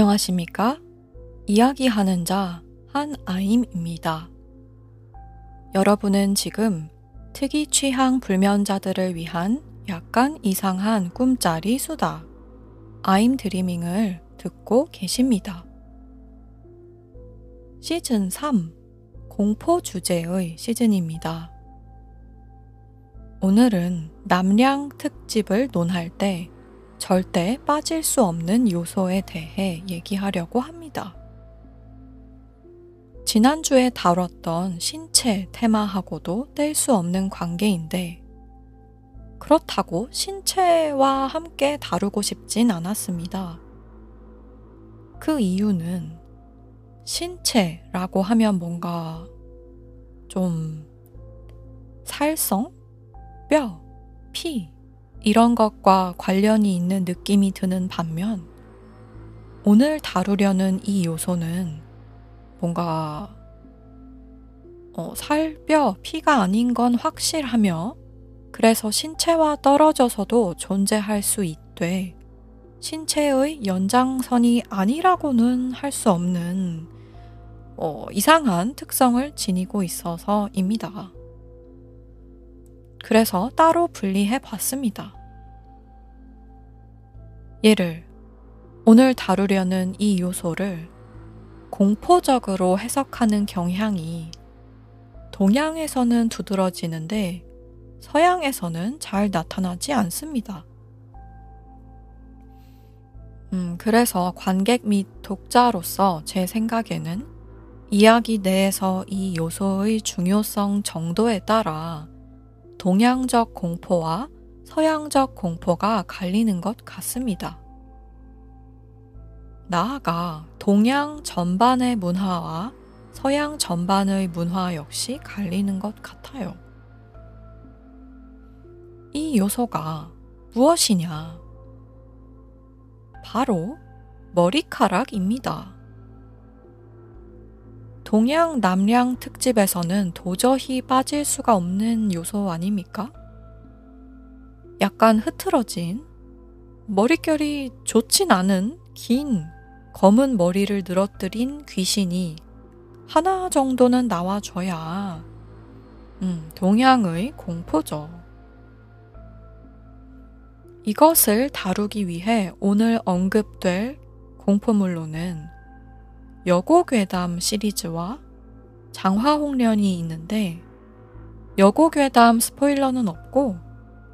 안녕하십니까? 이야기하는 자 한아임입니다. 여러분은 지금 특이 취향 불면자들을 위한 약간 이상한 꿈짜리 수다 아임 드리밍을 듣고 계십니다. 시즌 3 공포 주제의 시즌입니다. 오늘은 남량 특집을 논할 때 절대 빠질 수 없는 요소에 대해 얘기하려고 합니다. 지난주에 다뤘던 신체 테마하고도 뗄 수 없는 관계인데, 그렇다고 신체와 함께 다루고 싶진 않았습니다. 그 이유는 신체라고 하면 뭔가 좀 살성, 뼈, 피, 이런 것과 관련이 있는 느낌이 드는 반면, 오늘 다루려는 이 요소는 뭔가 어, 살, 뼈, 피가 아닌 건 확실하며, 그래서 신체와 떨어져서도 존재할 수 있되, 신체의 연장선이 아니라고는 할 수 없는 어, 이상한 특성을 지니고 있어서입니다. 그래서 따로 분리해 봤습니다. 예를 오늘 다루려는 이 요소를 공포적으로 해석하는 경향이 동양에서는 두드러지는데 서양에서는 잘 나타나지 않습니다. 음, 그래서 관객 및 독자로서 제 생각에는 이야기 내에서 이 요소의 중요성 정도에 따라 동양적 공포와 서양적 공포가 갈리는 것 같습니다. 나아가 동양 전반의 문화와 서양 전반의 문화 역시 갈리는 것 같아요. 이 요소가 무엇이냐? 바로 머리카락입니다. 동양 남량 특집에서는 도저히 빠질 수가 없는 요소 아닙니까? 약간 흐트러진, 머릿결이 좋진 않은 긴 검은 머리를 늘어뜨린 귀신이 하나 정도는 나와줘야, 음, 동양의 공포죠. 이것을 다루기 위해 오늘 언급될 공포물로는 여고괴담 시리즈와 장화홍련이 있는데 여고괴담 스포일러는 없고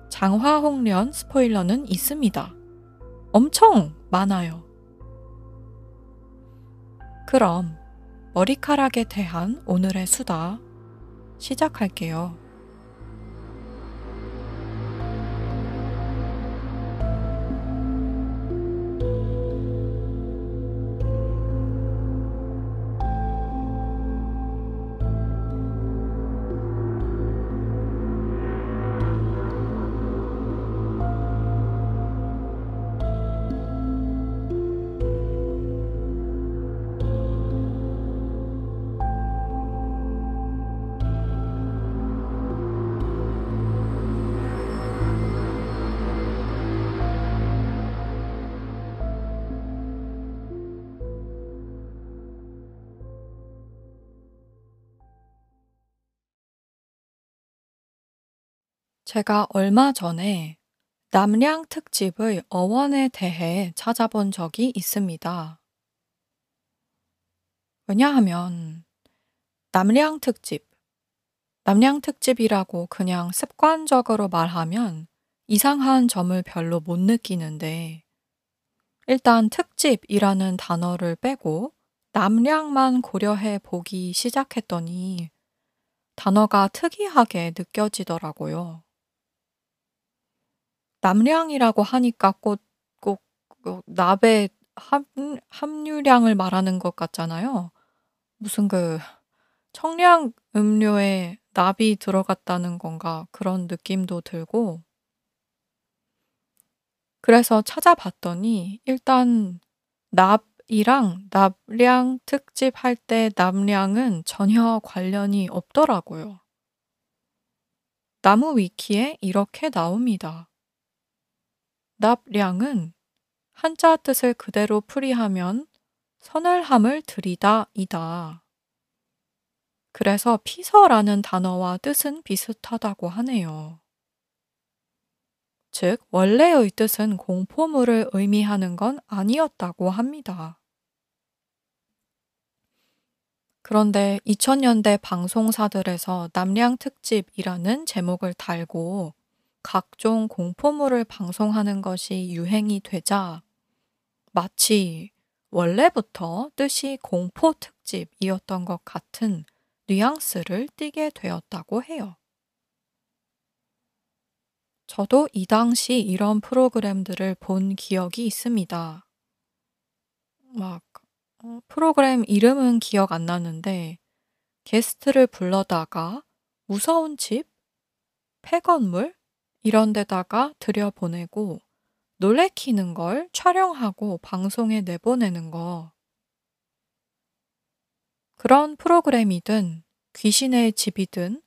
장화홍련 스포일러는 있습니다. 엄청 많아요. 그럼 머리카락에 대한 오늘의 수다 시작할게요. 제가 얼마 전에 남량 특집의 어원에 대해 찾아본 적이 있습니다. 왜냐하면 남량 특집, 남량 특집이라고 그냥 습관적으로 말하면 이상한 점을 별로 못 느끼는데 일단 특집이라는 단어를 빼고 남량만 고려해 보기 시작했더니 단어가 특이하게 느껴지더라고요. 남량이라고 하니까 꼭, 꼭, 꼭 납의 함, 함유량을 말하는 것 같잖아요. 무슨 그 청량 음료에 납이 들어갔다는 건가 그런 느낌도 들고. 그래서 찾아봤더니 일단 납이랑 납량 특집 할 때 납량은 전혀 관련이 없더라고요. 나무 위키에 이렇게 나옵니다. 납량은 한자 뜻을 그대로 풀이하면 서늘함을 들이다이다. 그래서 피서라는 단어와 뜻은 비슷하다고 하네요. 즉, 원래의 뜻은 공포물을 의미하는 건 아니었다고 합니다. 그런데 2000년대 방송사들에서 남량 특집이라는 제목을 달고 각종 공포물을 방송하는 것이 유행이 되자 마치 원래부터 뜻이 공포 특집이었던 것 같은 뉘앙스를 띠게 되었다고 해요. 저도 이 당시 이런 프로그램들을 본 기억이 있습니다. 막 어, 프로그램 이름은 기억 안 나는데 게스트를 불러다가 무서운 집, 폐건물 이런 데다가 들여보내고 놀래키는 걸 촬영하고 방송에 내보내는 거. 그런 프로그램이든 귀신의 집이든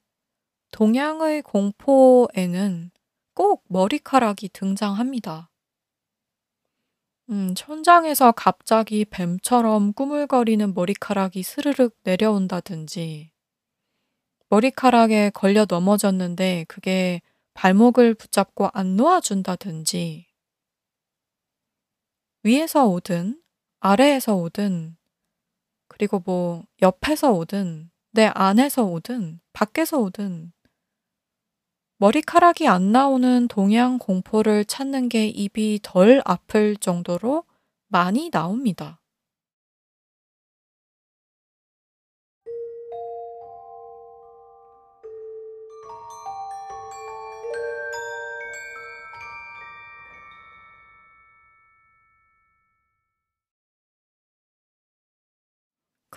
동양의 공포에는 꼭 머리카락이 등장합니다. 음, 천장에서 갑자기 뱀처럼 꾸물거리는 머리카락이 스르륵 내려온다든지, 머리카락에 걸려 넘어졌는데 그게 발목을 붙잡고 안 놓아준다든지, 위에서 오든, 아래에서 오든, 그리고 뭐, 옆에서 오든, 내 안에서 오든, 밖에서 오든, 머리카락이 안 나오는 동양 공포를 찾는 게 입이 덜 아플 정도로 많이 나옵니다.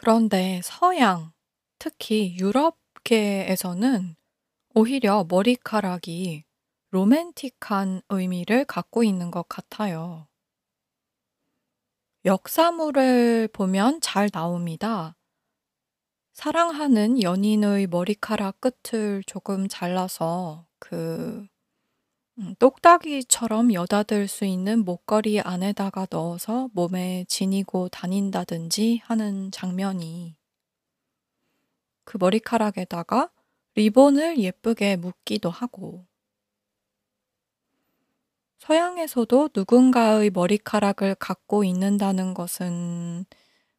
그런데 서양, 특히 유럽계에서는 오히려 머리카락이 로맨틱한 의미를 갖고 있는 것 같아요. 역사물을 보면 잘 나옵니다. 사랑하는 연인의 머리카락 끝을 조금 잘라서 그 음, 똑딱이처럼 여닫을 수 있는 목걸이 안에다가 넣어서 몸에 지니고 다닌다든지 하는 장면이 그 머리카락에다가 리본을 예쁘게 묶기도 하고. 서양에서도 누군가의 머리카락을 갖고 있는다는 것은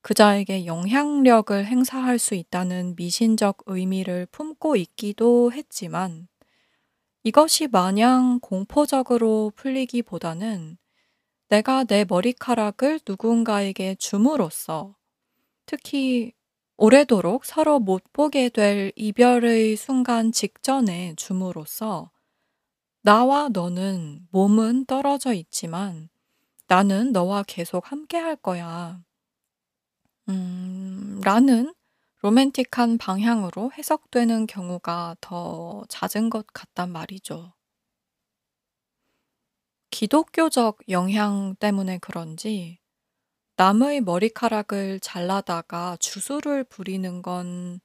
그자에게 영향력을 행사할 수 있다는 미신적 의미를 품고 있기도 했지만 이것이 마냥 공포적으로 풀리기보다는 내가 내 머리카락을 누군가에게 줌으로써 특히 오래도록 서로 못 보게 될 이별의 순간 직전에 줌으로써 나와 너는 몸은 떨어져 있지만 나는 너와 계속 함께 할 거야. 음, 라는 로맨틱한 방향으로 해석되는 경우가 더 잦은 것 같단 말이죠. 기독교적 영향 때문에 그런지 남의 머리카락을 잘라다가 주술을 부리는 건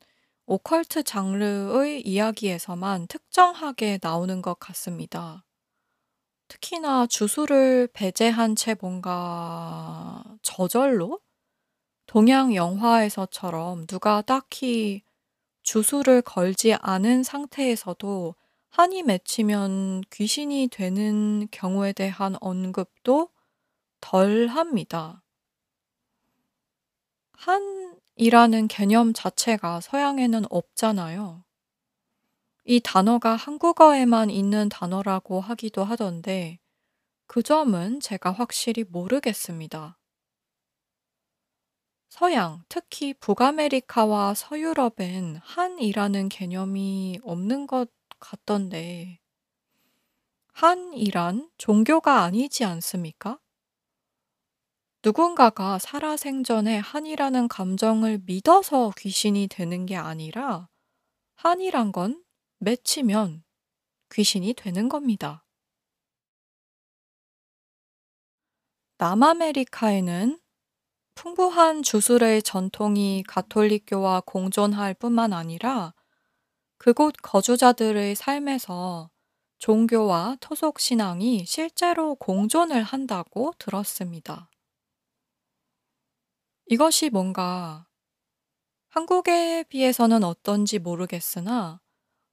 오컬트 장르의 이야기에서만 특정하게 나오는 것 같습니다. 특히나 주술을 배제한 채 뭔가 저절로 동양 영화에서처럼 누가 딱히 주술을 걸지 않은 상태에서도 한이 맺히면 귀신이 되는 경우에 대한 언급도 덜 합니다. 한이라는 개념 자체가 서양에는 없잖아요. 이 단어가 한국어에만 있는 단어라고 하기도 하던데 그 점은 제가 확실히 모르겠습니다. 서양, 특히 북아메리카와 서유럽엔 한이라는 개념이 없는 것 같던데 한이란 종교가 아니지 않습니까? 누군가가 살아생전에 한이라는 감정을 믿어서 귀신이 되는 게 아니라 한이란 건 맺히면 귀신이 되는 겁니다. 남아메리카에는 풍부한 주술의 전통이 가톨릭교와 공존할 뿐만 아니라 그곳 거주자들의 삶에서 종교와 토속 신앙이 실제로 공존을 한다고 들었습니다. 이것이 뭔가 한국에 비해서는 어떤지 모르겠으나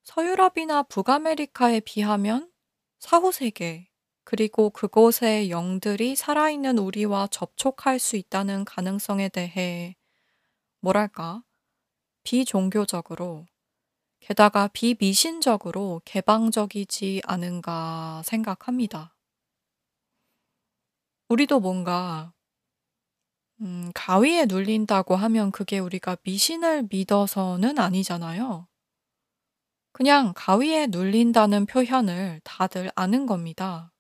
서유럽이나 북아메리카에 비하면 사후세계, 그리고 그곳의 영들이 살아있는 우리와 접촉할 수 있다는 가능성에 대해 뭐랄까, 비종교적으로, 게다가 비미신적으로 개방적이지 않은가 생각합니다. 우리도 뭔가 음 가위에 눌린다고 하면 그게 우리가 미신을 믿어서는 아니잖아요. 그냥 가위에 눌린다는 표현을 다들 아는 겁니다.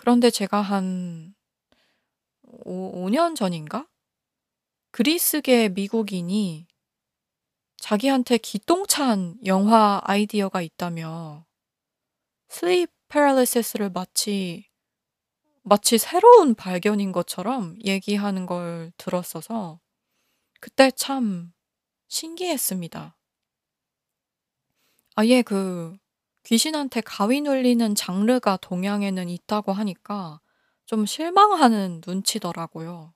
그런데 제가 한오 5년 전인가? 그리스계 미국인이 자기한테 기똥찬 영화 아이디어가 있다며 슬립 패럴리시스를 마치 마치 새로운 발견인 것처럼 얘기하는 걸 들었어서 그때 참 신기했습니다. 아예 그 귀신한테 가위 눌리는 장르가 동양에는 있다고 하니까 좀 실망하는 눈치더라고요.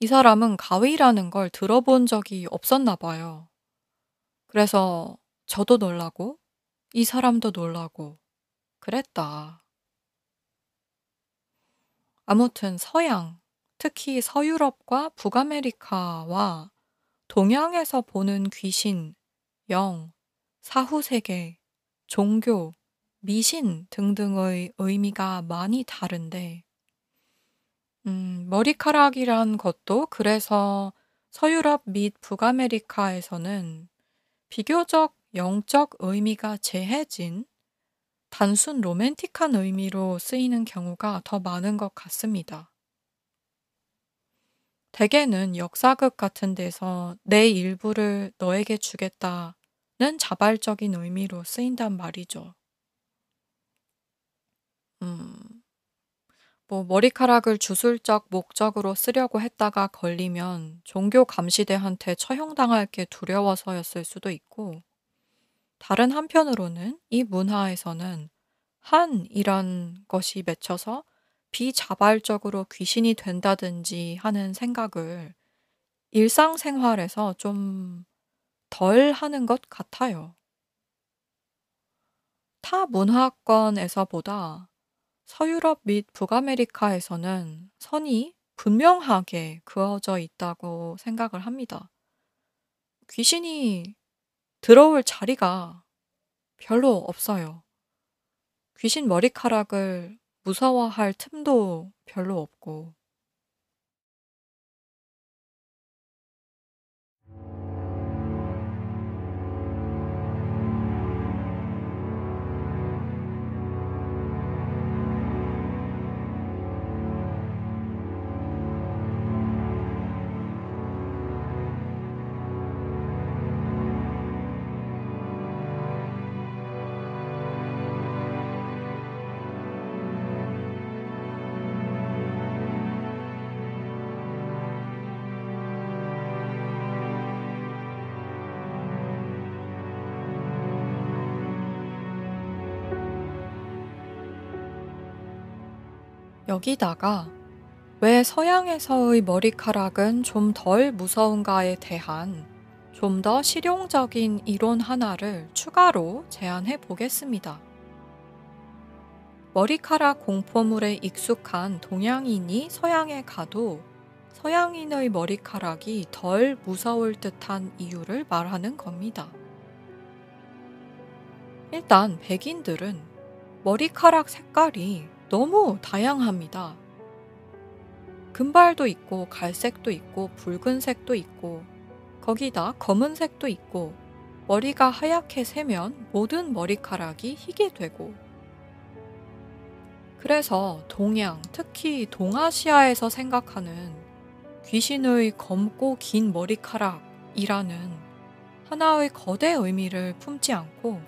이 사람은 가위라는 걸 들어본 적이 없었나 봐요. 그래서 저도 놀라고 이 사람도 놀라고 그랬다. 아무튼 서양, 특히 서유럽과 북아메리카와 동양에서 보는 귀신, 영, 사후세계, 종교, 미신 등등의 의미가 많이 다른데, 음, 머리카락이란 것도 그래서 서유럽 및 북아메리카에서는 비교적 영적 의미가 재해진 단순 로맨틱한 의미로 쓰이는 경우가 더 많은 것 같습니다. 대개는 역사극 같은 데서 내 일부를 너에게 주겠다 는 자발적인 의미로 쓰인단 말이죠. 음, 뭐 머리카락을 주술적 목적으로 쓰려고 했다가 걸리면 종교 감시대한테 처형당할 게 두려워서였을 수도 있고, 다른 한편으로는 이 문화에서는 한이란 것이 맺혀서 비자발적으로 귀신이 된다든지 하는 생각을 일상생활에서 좀 덜 하는 것 같아요. 타 문화권에서보다 서유럽 및 북아메리카에서는 선이 분명하게 그어져 있다고 생각을 합니다. 귀신이 들어올 자리가 별로 없어요. 귀신 머리카락을 무서워할 틈도 별로 없고. 여기다가 왜 서양에서의 머리카락은 좀 덜 무서운가에 대한 좀 더 실용적인 이론 하나를 추가로 제안해 보겠습니다. 머리카락 공포물에 익숙한 동양인이 서양에 가도 서양인의 머리카락이 덜 무서울 듯한 이유를 말하는 겁니다. 일단 백인들은 머리카락 색깔이 너무 다양합니다. 금발도 있고 갈색도 있고 붉은색도 있고 거기다 검은색도 있고 머리가 하얗게 새면 모든 머리카락이 희게 되고 그래서 동양, 특히 동아시아에서 생각하는 귀신의 검고 긴 머리카락이라는 하나의 거대 의미를 품지 않고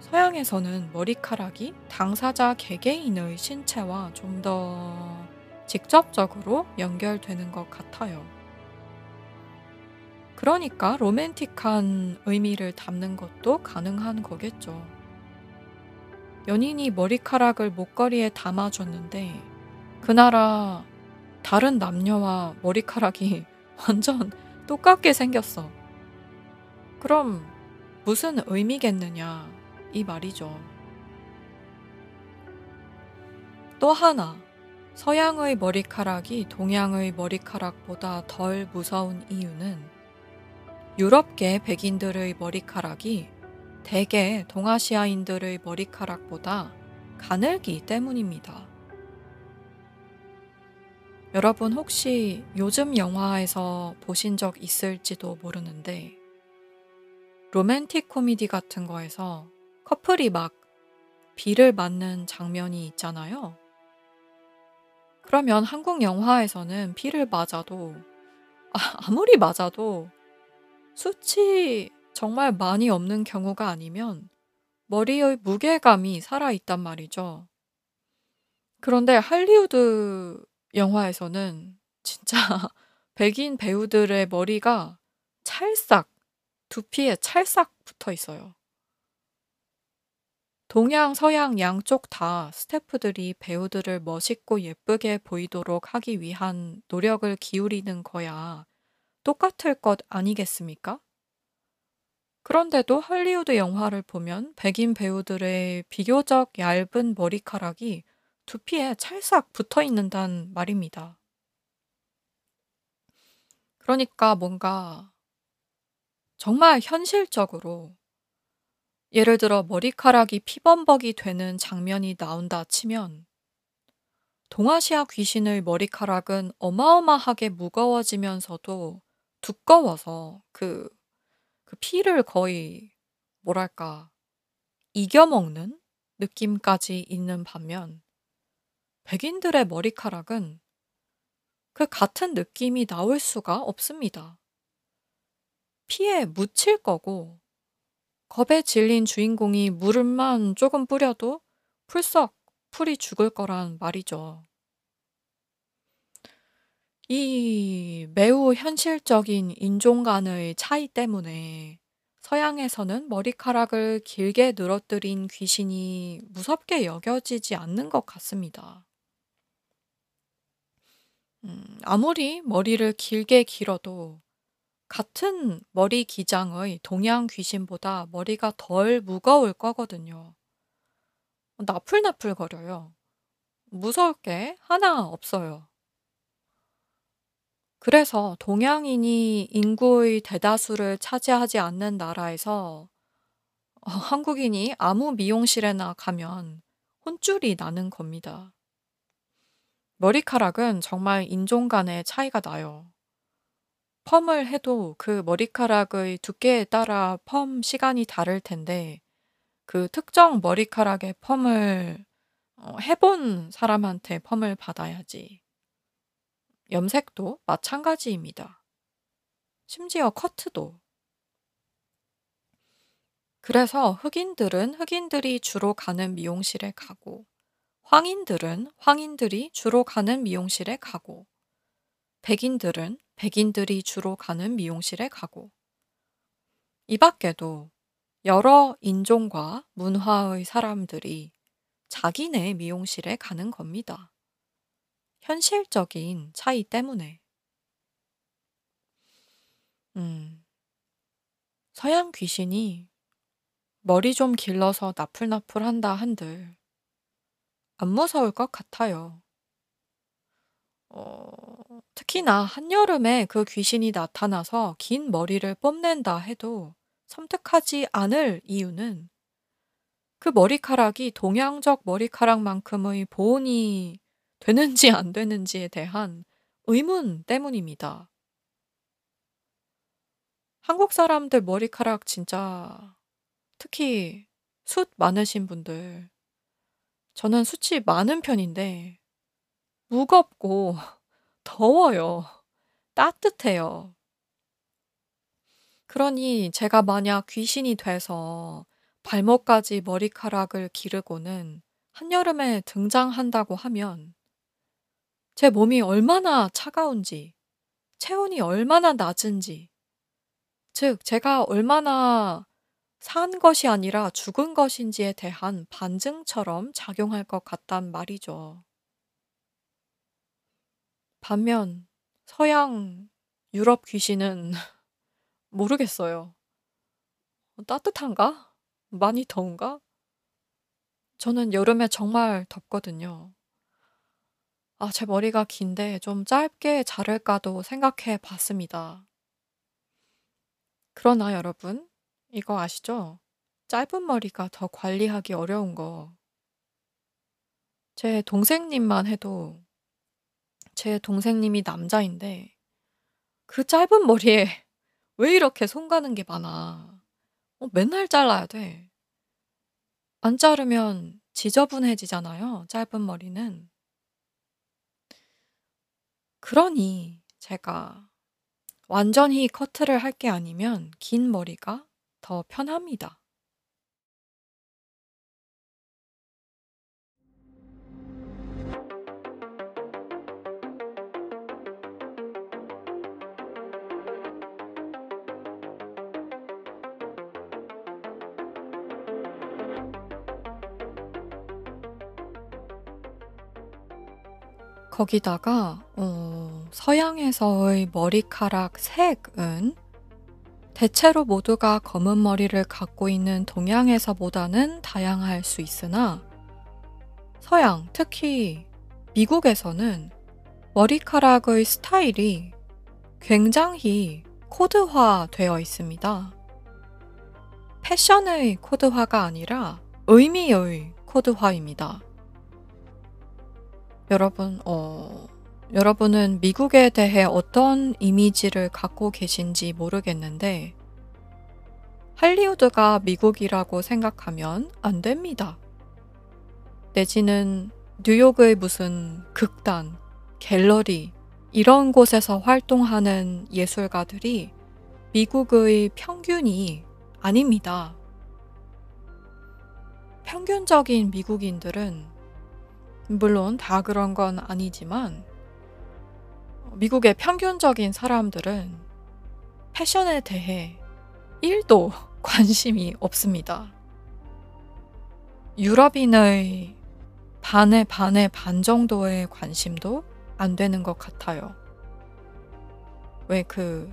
서양에서는 머리카락이 당사자 개개인의 신체와 좀 더 직접적으로 연결되는 것 같아요. 그러니까 로맨틱한 의미를 담는 것도 가능한 거겠죠. 연인이 머리카락을 목걸이에 담아줬는데 그 나라 다른 남녀와 머리카락이 완전 똑같게 생겼어. 그럼 무슨 의미겠느냐, 이 말이죠. 또 하나, 서양의 머리카락이 동양의 머리카락보다 덜 무서운 이유는 유럽계 백인들의 머리카락이 대개 동아시아인들의 머리카락보다 가늘기 때문입니다. 여러분 혹시 요즘 영화에서 보신 적 있을지도 모르는데 로맨틱 코미디 같은 거에서 커플이 막 비를 맞는 장면이 있잖아요. 그러면 한국 영화에서는 비를 맞아도 아, 무리 맞아도 수치 정말 많이 없는 경우가 아니면 머리의 무게감이 살아있단 말이죠. 그런데 할리우드 영화에서는 진짜 백인 배우들의 머리가 찰싹, 두피에 찰싹 붙어 있어요. 동양, 서양 양쪽 다 스태프들이 배우들을 멋있고 예쁘게 보이도록 하기 위한 노력을 기울이는 거야 똑같을 것 아니겠습니까? 그런데도 할리우드 영화를 보면 백인 배우들의 비교적 얇은 머리카락이 두피에 찰싹 붙어 있는단 말입니다. 그러니까 뭔가 정말 현실적으로 예를 들어 머리카락이 피범벅이 되는 장면이 나온다 치면 동아시아 귀신의 머리카락은 어마어마하게 무거워지면서도 두꺼워서 그, 그 피를 거의 뭐랄까 이겨먹는 느낌까지 있는 반면 백인들의 머리카락은 그 같은 느낌이 나올 수가 없습니다. 피에 묻힐 거고 겁에 질린 주인공이 물만 조금 뿌려도 풀썩 풀이 죽을 거란 말이죠. 이 매우 현실적인 인종 간의 차이 때문에 서양에서는 머리카락을 길게 늘어뜨린 귀신이 무섭게 여겨지지 않는 것 같습니다. 음, 아무리 머리를 길게 길어도 같은 머리 기장의 동양 귀신보다 머리가 덜 무거울 거거든요. 나풀나풀 거려요. 무서울 게 하나 없어요. 그래서 동양인이 인구의 대다수를 차지하지 않는 나라에서 어, 한국인이 아무 미용실에나 가면 혼쭐이 나는 겁니다. 머리카락은 정말 인종 간의 차이가 나요. 펌을 해도 그 머리카락의 두께에 따라 펌 시간이 다를 텐데 그 특정 머리카락의 펌을 어, 해 본 사람한테 펌을 받아야지. 염색도 마찬가지입니다. 심지어 커트도. 그래서 흑인들은 흑인들이 주로 가는 미용실에 가고 황인들은 황인들이 주로 가는 미용실에 가고, 백인들은 백인들이 주로 가는 미용실에 가고, 이 밖에도 여러 인종과 문화의 사람들이 자기네 미용실에 가는 겁니다. 현실적인 차이 때문에. 음, 서양 귀신이 머리 좀 길러서 나풀나풀 한다 한들 안 무서울 것 같아요. 어, 특히나 한여름에 그 귀신이 나타나서 긴 머리를 뽐낸다 해도 섬뜩하지 않을 이유는 그 머리카락이 동양적 머리카락만큼의 보온이 되는지 안 되는지에 대한 의문 때문입니다. 한국 사람들 머리카락 진짜 특히 숱 많으신 분들 저는 수치 많은 편인데 무겁고 더워요. 따뜻해요. 그러니 제가 만약 귀신이 돼서 발목까지 머리카락을 기르고는 한여름에 등장한다고 하면 제 몸이 얼마나 차가운지, 체온이 얼마나 낮은지, 즉, 제가 얼마나 산 것이 아니라 죽은 것인지에 대한 반증처럼 작용할 것 같단 말이죠. 반면 서양 유럽 귀신은 모르겠어요. 따뜻한가? 많이 더운가? 저는 여름에 정말 덥거든요. 아, 제 머리가 긴데 좀 짧게 자를까도 생각해 봤습니다. 그러나 여러분, 이거 아시죠? 짧은 머리가 더 관리하기 어려운 거. 제 동생님만 해도 제 동생님이 남자인데 그 짧은 머리에 왜 이렇게 손 가는 게 많아. 어, 맨날 잘라야 돼. 안 자르면 지저분해지잖아요, 짧은 머리는. 그러니 제가 완전히 커트를 할 게 아니면 긴 머리가 더 편합니다. 거기다가 어 서양에서의 머리카락 색은 대체로 모두가 검은 머리를 갖고 있는 동양에서보다는 다양할 수 있으나 서양, 특히 미국에서는 머리카락의 스타일이 굉장히 코드화 되어 있습니다. 패션의 코드화가 아니라 의미의 코드화입니다. 여러분, 어, 여러분은 미국에 대해 어떤 이미지를 갖고 계신지 모르겠는데, 할리우드가 미국이라고 생각하면 안 됩니다. 내지는 뉴욕의 무슨 극단, 갤러리, 이런 곳에서 활동하는 예술가들이 미국의 평균이 아닙니다. 평균적인 미국인들은 물론 다 그런 건 아니지만 미국의 평균적인 사람들은 패션에 대해 1도 관심이 없습니다. 유럽인의 반의 반의 반 정도의 관심도 안 되는 것 같아요. 왜 그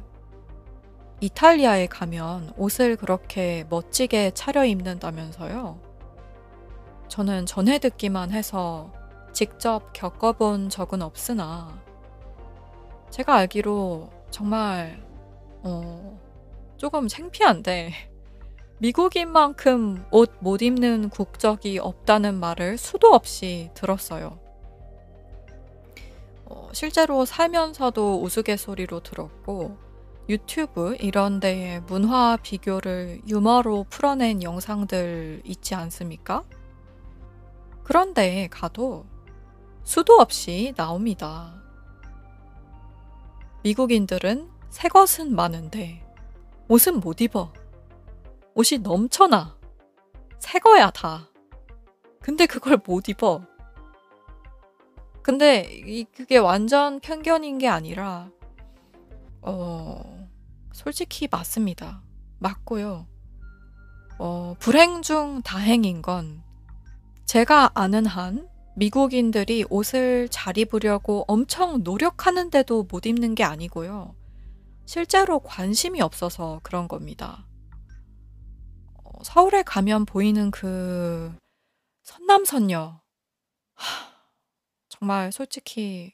이탈리아에 가면 옷을 그렇게 멋지게 차려입는다면서요? 저는 전해 듣기만 해서 직접 겪어본 적은 없으나 제가 알기로 정말 어, 조금 창피한데 미국인만큼 옷 못 입는 국적이 없다는 말을 수도 없이 들었어요. 어, 실제로 살면서도 우스갯소리로 들었고 유튜브 이런 데에 문화 비교를 유머로 풀어낸 영상들 있지 않습니까? 그런 데에 가도 수도 없이 나옵니다. 미국인들은 새 것은 많은데 옷은 못 입어. 옷이 넘쳐나. 새 거야, 다. 근데 그걸 못 입어. 근데 이, 그게 완전 편견인 게 아니라, 어, 솔직히 맞습니다. 맞고요. 어, 불행 중 다행인 건 제가 아는 한 미국인들이 옷을 잘 입으려고 엄청 노력하는데도 못 입는 게 아니고요. 실제로 관심이 없어서 그런 겁니다. 어, 서울에 가면 보이는 그 선남선녀. 하, 정말 솔직히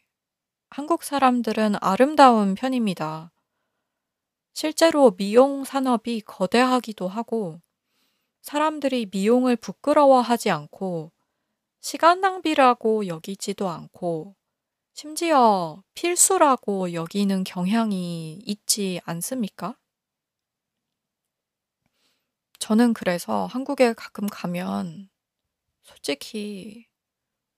한국 사람들은 아름다운 편입니다. 실제로 미용 산업이 거대하기도 하고 사람들이 미용을 부끄러워하지 않고 시간 낭비라고 여기지도 않고 심지어 필수라고 여기는 경향이 있지 않습니까? 저는 그래서 한국에 가끔 가면 솔직히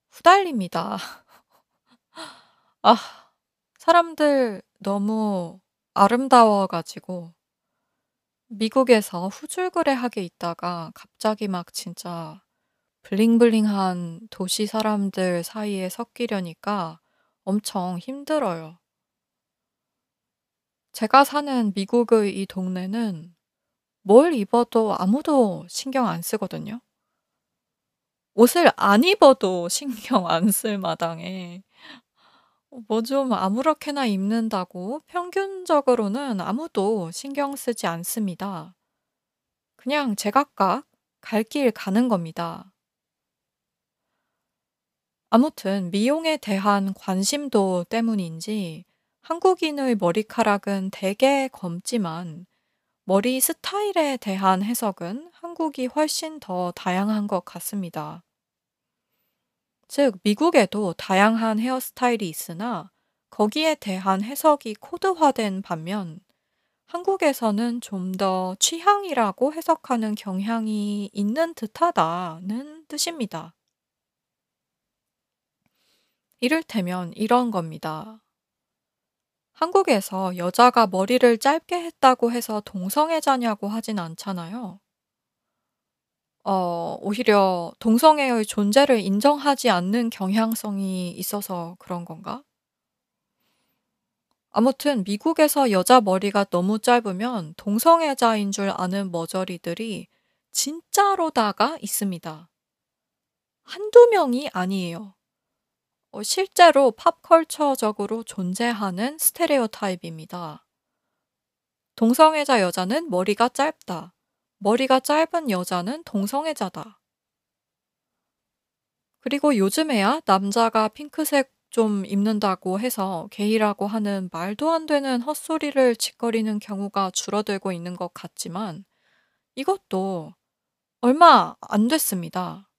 후달립니다. 아, 사람들 너무 아름다워가지고 미국에서 후줄그레하게 있다가 갑자기 막 진짜 블링블링한 도시 사람들 사이에 섞이려니까 엄청 힘들어요. 제가 사는 미국의 이 동네는 뭘 입어도 아무도 신경 안 쓰거든요. 옷을 안 입어도 신경 안 쓸 마당에 뭐 좀 아무렇게나 입는다고 평균적으로는 아무도 신경 쓰지 않습니다. 그냥 제각각 갈 길 가는 겁니다. 아무튼 미용에 대한 관심도 때문인지 한국인의 머리카락은 되게 검지만 머리 스타일에 대한 해석은 한국이 훨씬 더 다양한 것 같습니다. 즉, 미국에도 다양한 헤어스타일이 있으나 거기에 대한 해석이 코드화된 반면 한국에서는 좀 더 취향이라고 해석하는 경향이 있는 듯하다는 뜻입니다. 이를테면 이런 겁니다. 한국에서 여자가 머리를 짧게 했다고 해서 동성애자냐고 하진 않잖아요. 어, 오히려 동성애의 존재를 인정하지 않는 경향성이 있어서 그런 건가? 아무튼 미국에서 여자 머리가 너무 짧으면 동성애자인 줄 아는 머저리들이 진짜로다가 있습니다. 한두 명이 아니에요. 어, 실제로 팝컬처적으로 존재하는 스테레오 타입입니다. 동성애자 여자는 머리가 짧다. 머리가 짧은 여자는 동성애자다. 그리고 요즘에야 남자가 핑크색 좀 입는다고 해서 게이라고 하는 말도 안 되는 헛소리를 짓거리는 경우가 줄어들고 있는 것 같지만 이것도 얼마 안 됐습니다.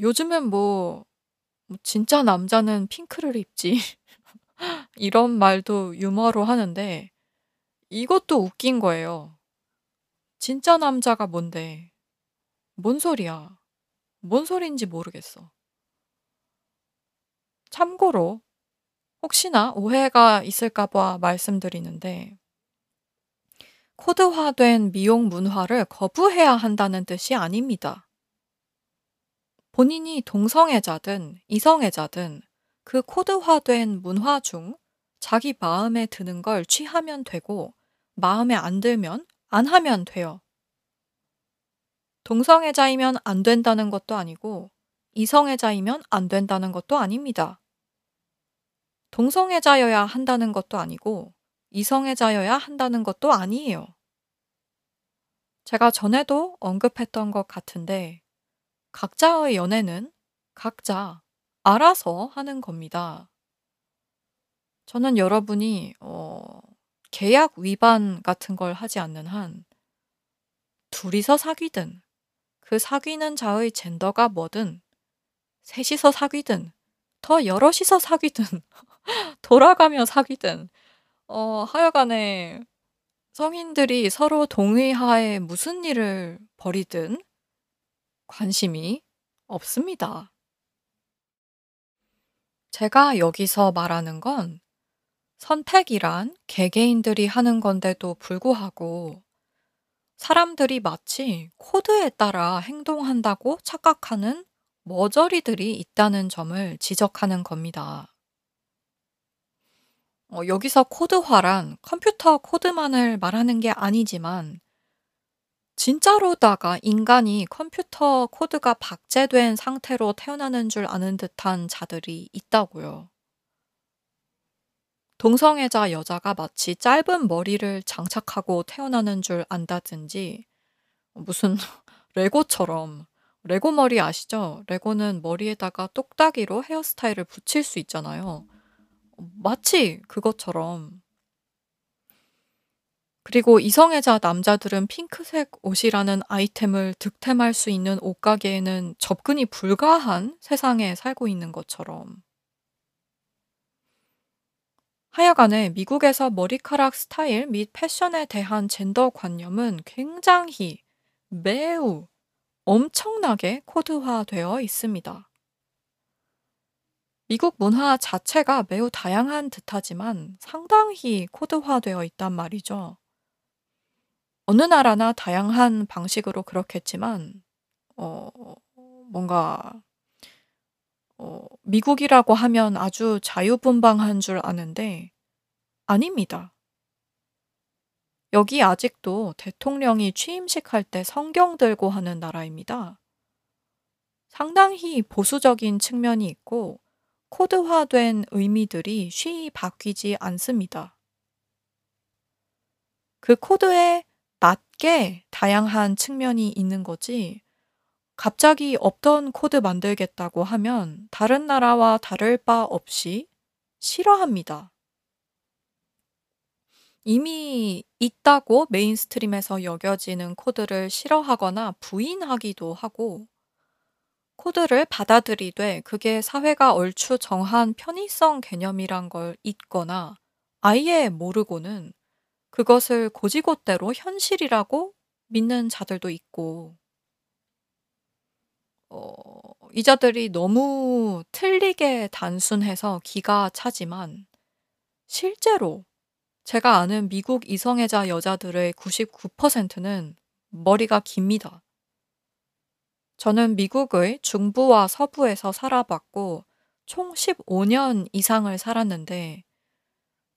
요즘은 뭐, 뭐 진짜 남자는 핑크를 입지. 이런 말도 유머로 하는데 이것도 웃긴 거예요. 진짜 남자가 뭔데? 뭔 소리야? 뭔 소리인지 모르겠어. 참고로 혹시나 오해가 있을까 봐 말씀드리는데 코드화된 미용 문화를 거부해야 한다는 뜻이 아닙니다. 본인이 동성애자든 이성애자든 그 코드화된 문화 중 자기 마음에 드는 걸 취하면 되고 마음에 안 들면 안 하면 돼요. 동성애자이면 안 된다는 것도 아니고 이성애자이면 안 된다는 것도 아닙니다. 동성애자여야 한다는 것도 아니고 이성애자여야 한다는 것도 아니에요. 제가 전에도 언급했던 것 같은데 각자의 연애는 각자 알아서 하는 겁니다. 저는 여러분이 어, 계약 위반 같은 걸 하지 않는 한 둘이서 사귀든 그 사귀는 자의 젠더가 뭐든 셋이서 사귀든 더 여럿이서 사귀든 돌아가며 사귀든 어 하여간에 성인들이 서로 동의하에 무슨 일을 벌이든 관심이 없습니다. 제가 여기서 말하는 건 선택이란 개개인들이 하는 건데도 불구하고 사람들이 마치 코드에 따라 행동한다고 착각하는 머저리들이 있다는 점을 지적하는 겁니다. 어, 여기서 코드화란 컴퓨터 코드만을 말하는 게 아니지만 진짜로다가 인간이 컴퓨터 코드가 박제된 상태로 태어나는 줄 아는 듯한 자들이 있다고요. 동성애자 여자가 마치 짧은 머리를 장착하고 태어나는 줄 안다든지 무슨 레고처럼 레고 머리 아시죠? 레고는 머리에다가 똑딱이로 헤어스타일을 붙일 수 있잖아요. 마치 그것처럼. 그리고 이성애자 남자들은 핑크색 옷이라는 아이템을 득템할 수 있는 옷가게에는 접근이 불가한 세상에 살고 있는 것처럼. 하여간에 미국에서 머리카락 스타일 및 패션에 대한 젠더 관념은 굉장히 매우 엄청나게 코드화되어 있습니다. 미국 문화 자체가 매우 다양한 듯하지만 상당히 코드화되어 있단 말이죠. 어느 나라나 다양한 방식으로 그렇겠지만, 어, 뭔가 어, 미국이라고 하면 아주 자유분방한 줄 아는데 아닙니다. 여기 아직도 대통령이 취임식 할 때 성경 들고 하는 나라입니다. 상당히 보수적인 측면이 있고 코드화된 의미들이 쉬이 바뀌지 않습니다. 그 코드에 맞게 다양한 측면이 있는 거지, 갑자기 없던 코드 만들겠다고 하면 다른 나라와 다를 바 없이 싫어합니다. 이미 있다고 mainstream에서 여겨지는 코드를 싫어하거나 부인하기도 하고, 코드를 받아들이되 그게 사회가 얼추 정한 편의성 개념이란 걸 잊거나 아예 모르고는 그것을 곧이곧대로 현실이라고 믿는 자들도 있고, 어, 이 자들이 너무 틀리게 단순해서 기가 차지만 실제로 제가 아는 미국 이성애자 여자들의 99%는 머리가 깁니다. 저는 미국의 중부와 서부에서 살아봤고 총 15년 이상을 살았는데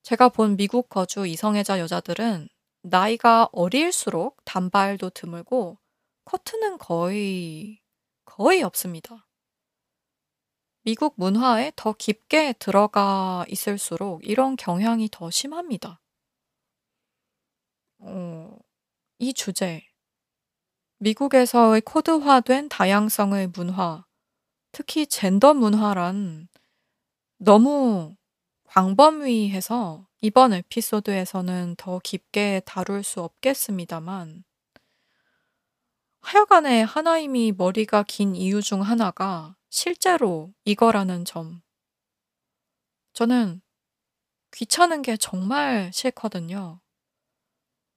제가 본 미국 거주 이성애자 여자들은 나이가 어릴수록 단발도 드물고 커트는 거의 거의 없습니다. 미국 문화에 더 깊게 들어가 있을수록 이런 경향이 더 심합니다. 어, 이 주제, 미국에서의 코드화된 다양성의 문화, 특히 젠더 문화란 너무 광범위해서 이번 에피소드에서는 더 깊게 다룰 수 없겠습니다만, 하여간에 하나임이 머리가 긴 이유 중 하나가 실제로 이거라는 점. 저는 귀찮은 게 정말 싫거든요.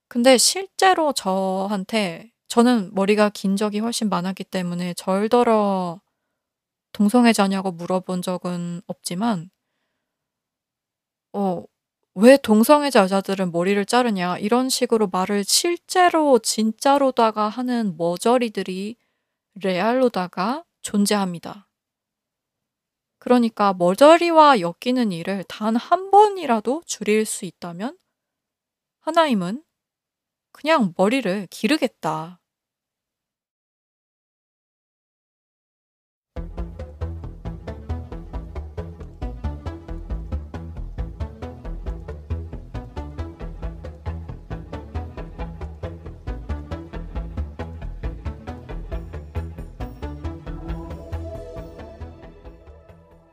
근데 실제로 저한테 저는 머리가 긴 적이 훨씬 많았기 때문에 절더러 동성애자냐고 물어본 적은 없지만 어, 왜 동성애자 여자들은 머리를 자르냐 이런 식으로 말을 실제로 진짜로다가 하는 머저리들이 레알로다가 존재합니다. 그러니까 머저리와 엮이는 일을 단한 번이라도 줄일 수 있다면 하나님은 그냥 머리를 기르겠다.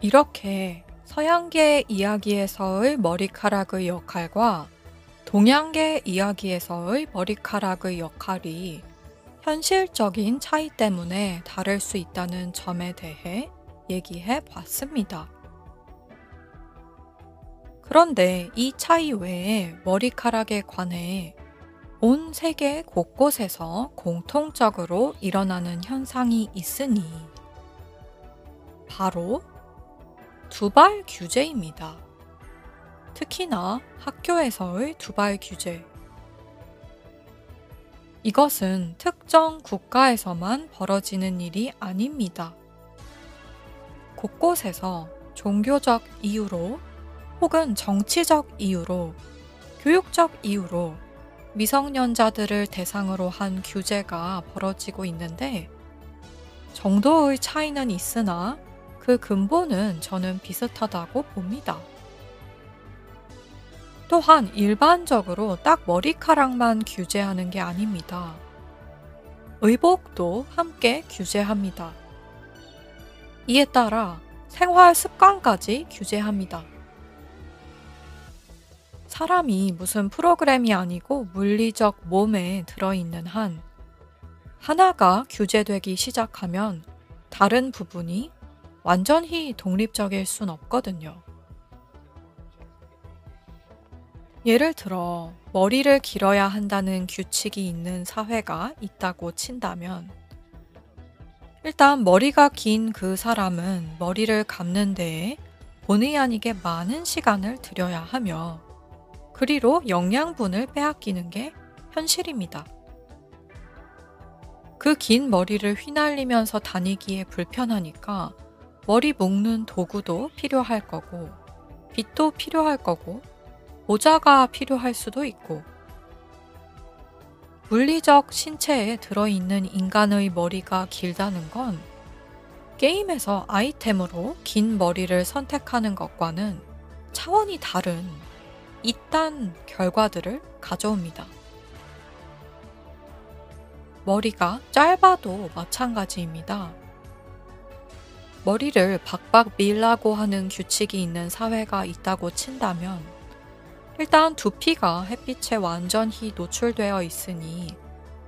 이렇게 서양계 이야기에서의 머리카락의 역할과 동양계 이야기에서의 머리카락의 역할이 현실적인 차이 때문에 다를 수 있다는 점에 대해 얘기해 봤습니다. 그런데 이 차이 외에 머리카락에 관해 온 세계 곳곳에서 공통적으로 일어나는 현상이 있으니 바로 두발 규제입니다. 특히나 학교에서의 두발 규제. 이것은 특정 국가에서만 벌어지는 일이 아닙니다. 곳곳에서 종교적 이유로 혹은 정치적 이유로 교육적 이유로 미성년자들을 대상으로 한 규제가 벌어지고 있는데 정도의 차이는 있으나 그 근본은 저는 비슷하다고 봅니다. 또한 일반적으로 딱 머리카락만 규제하는 게 아닙니다. 의복도 함께 규제합니다. 이에 따라 생활 습관까지 규제합니다. 사람이 무슨 프로그램이 아니고 물리적 몸에 들어있는 한, 하나가 규제되기 시작하면 다른 부분이 완전히 독립적일 순 없거든요. 예를 들어, 머리를 길어야 한다는 규칙이 있는 사회가 있다고 친다면, 일단 머리가 긴 그 사람은 머리를 감는 데에 본의 아니게 많은 시간을 들여야 하며, 그리로 영양분을 빼앗기는 게 현실입니다. 그 긴 머리를 휘날리면서 다니기에 불편하니까 머리 묶는 도구도 필요할 거고, 빗도 필요할 거고, 모자가 필요할 수도 있고, 물리적 신체에 들어있는 인간의 머리가 길다는 건 게임에서 아이템으로 긴 머리를 선택하는 것과는 차원이 다른 이딴 결과들을 가져옵니다. 머리가 짧아도 마찬가지입니다. 머리를 박박 밀라고 하는 규칙이 있는 사회가 있다고 친다면 일단 두피가 햇빛에 완전히 노출되어 있으니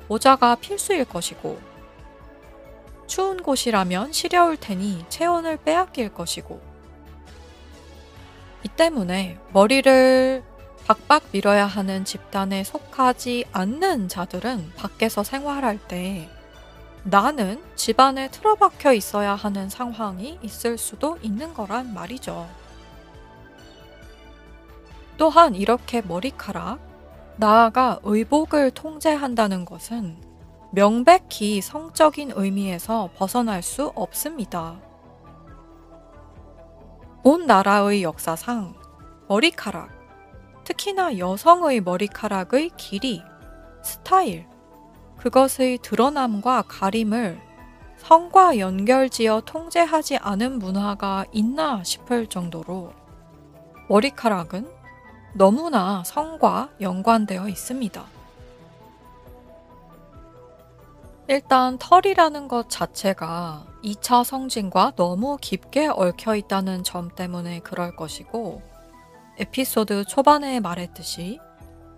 모자가 필수일 것이고 추운 곳이라면 시려울 테니 체온을 빼앗길 것이고. 이 때문에 머리를 박박 밀어야 하는 집단에 속하지 않는 자들은 밖에서 생활할 때 나는 집안에 틀어박혀 있어야 하는 상황이 있을 수도 있는 거란 말이죠. 또한 이렇게 머리카락, 나아가 의복을 통제한다는 것은 명백히 성적인 의미에서 벗어날 수 없습니다. 온 나라의 역사상 머리카락, 특히나 여성의 머리카락의 길이, 스타일, 그것의 드러남과 가림을 성과 연결지어 통제하지 않은 문화가 있나 싶을 정도로 머리카락은 너무나 성과 연관되어 있습니다. 일단 털이라는 것 자체가 2차 성징과 너무 깊게 얽혀 있다는 점 때문에 그럴 것이고, 에피소드 초반에 말했듯이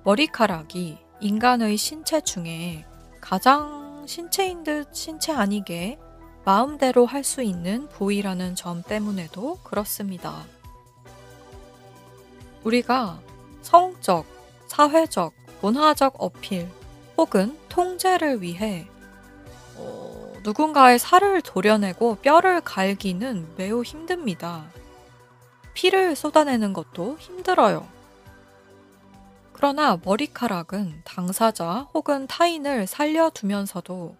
머리카락이 인간의 신체 중에 가장 신체인 듯 신체 아니게 마음대로 할 수 있는 부위라는 점 때문에도 그렇습니다. 우리가 성적, 사회적, 문화적 어필 혹은 통제를 위해 어, 누군가의 살을 도려내고 뼈를 갈기는 매우 힘듭니다. 피를 쏟아내는 것도 힘들어요. 그러나 머리카락은 당사자 혹은 타인을 살려두면서도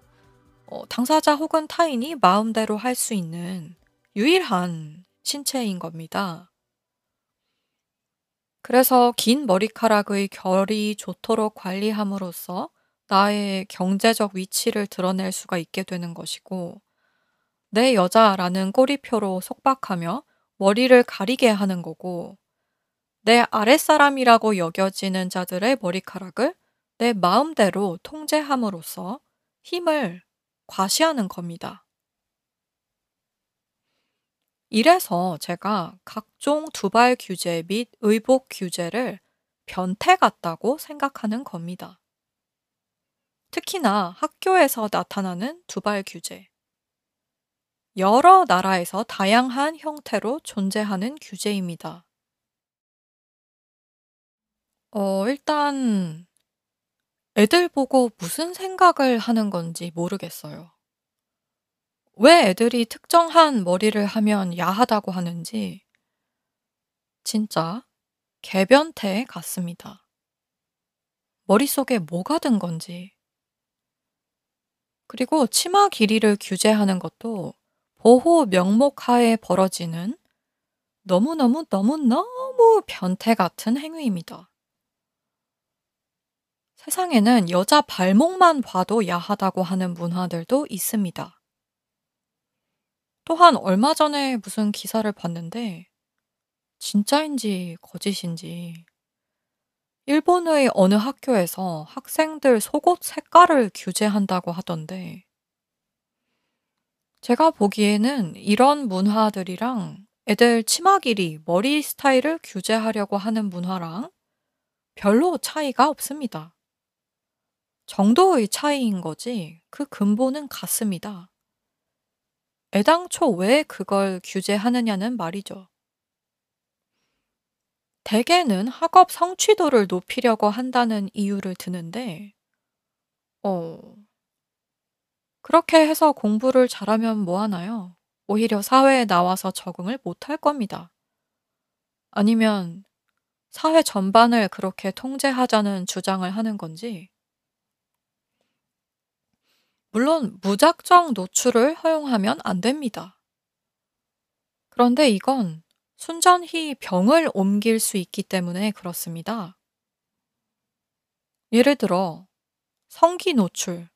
어, 당사자 혹은 타인이 마음대로 할 수 있는 유일한 신체인 겁니다. 그래서 긴 머리카락의 결이 좋도록 관리함으로써 나의 경제적 위치를 드러낼 수가 있게 되는 것이고, 내 여자라는 꼬리표로 속박하며 머리를 가리게 하는 거고, 내 아랫사람이라고 여겨지는 자들의 머리카락을 내 마음대로 통제함으로써 힘을 과시하는 겁니다. 이래서 제가 각종 두발 규제 및 의복 규제를 변태 같다고 생각하는 겁니다. 특히나 학교에서 나타나는 두발 규제. 여러 나라에서 다양한 형태로 존재하는 규제입니다. 어, 일단 애들 보고 무슨 생각을 하는 건지 모르겠어요. 왜 애들이 특정한 머리를 하면 야하다고 하는지 진짜 개변태 같습니다. 머릿속에 뭐가 든 건지. 그리고 치마 길이를 규제하는 것도 보호 명목 하에 벌어지는 너무너무 너무너무 변태 같은 행위입니다. 세상에는 여자 발목만 봐도 야하다고 하는 문화들도 있습니다. 또한 얼마 전에 무슨 기사를 봤는데 진짜인지 거짓인지 일본의 어느 학교에서 학생들 속옷 색깔을 규제한다고 하던데 제가 보기에는 이런 문화들이랑 애들 치마 길이, 머리 스타일을 규제하려고 하는 문화랑 별로 차이가 없습니다. 정도의 차이인 거지 그 근본은 같습니다. 애당초 왜 그걸 규제하느냐는 말이죠. 대개는 학업 성취도를 높이려고 한다는 이유를 드는데, 어, 그렇게 해서 공부를 잘하면 뭐 하나요? 오히려 사회에 나와서 적응을 못할 겁니다. 아니면 사회 전반을 그렇게 통제하자는 주장을 하는 건지, 물론 무작정 노출을 허용하면 안 됩니다. 그런데 이건 순전히 병을 옮길 수 있기 때문에 그렇습니다. 예를 들어, 성기 노출.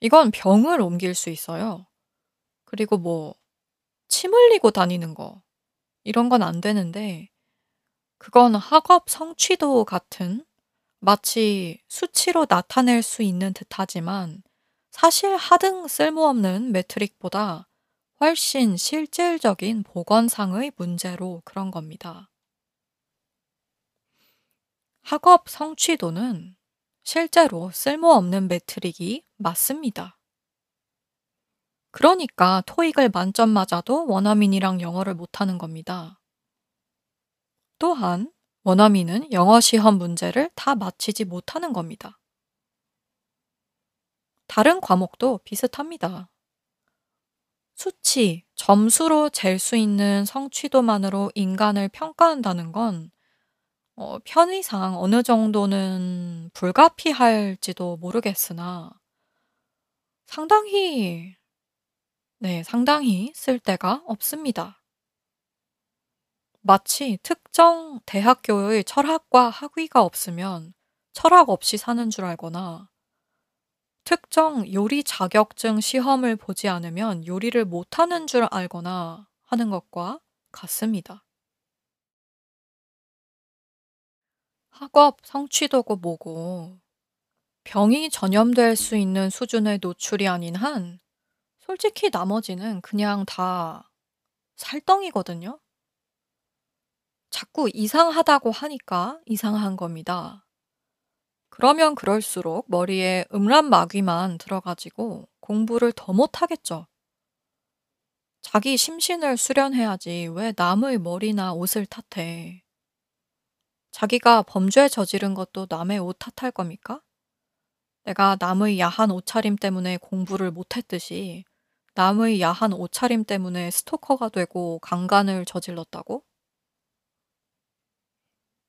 이건 병을 옮길 수 있어요. 그리고 뭐, 침 흘리고 다니는 거 이런 건 안 되는데 그건 학업 성취도 같은 마치 수치로 나타낼 수 있는 듯하지만 사실 하등 쓸모없는 매트릭보다 훨씬 실질적인 보건상의 문제로 그런 겁니다. 학업 성취도는 실제로 쓸모없는 매트릭이 맞습니다. 그러니까 토익을 만점 맞아도 원어민이랑 영어를 못하는 겁니다. 또한 원어민은 영어 시험 문제를 다 맞히지 못하는 겁니다. 다른 과목도 비슷합니다. 수치, 점수로 잴 수 있는 성취도만으로 인간을 평가한다는 건 어, 편의상 어느 정도는 불가피할지도 모르겠으나 상당히, 네, 상당히 쓸 데가 없습니다. 마치 특정 대학교의 철학과 학위가 없으면 철학 없이 사는 줄 알거나 특정 요리 자격증 시험을 보지 않으면 요리를 못하는 줄 알거나 하는 것과 같습니다. 학업 성취도고 뭐고 병이 전염될 수 있는 수준의 노출이 아닌 한 솔직히 나머지는 그냥 다 살덩이거든요. 자꾸 이상하다고 하니까 이상한 겁니다. 그러면 그럴수록 머리에 음란 마귀만 들어가지고 공부를 더 못하겠죠. 자기 심신을 수련해야지 왜 남의 머리나 옷을 탓해. 자기가 범죄 저지른 것도 남의 옷 탓할 겁니까? 내가 남의 야한 옷차림 때문에 공부를 못했듯이 남의 야한 옷차림 때문에 스토커가 되고 강간을 저질렀다고?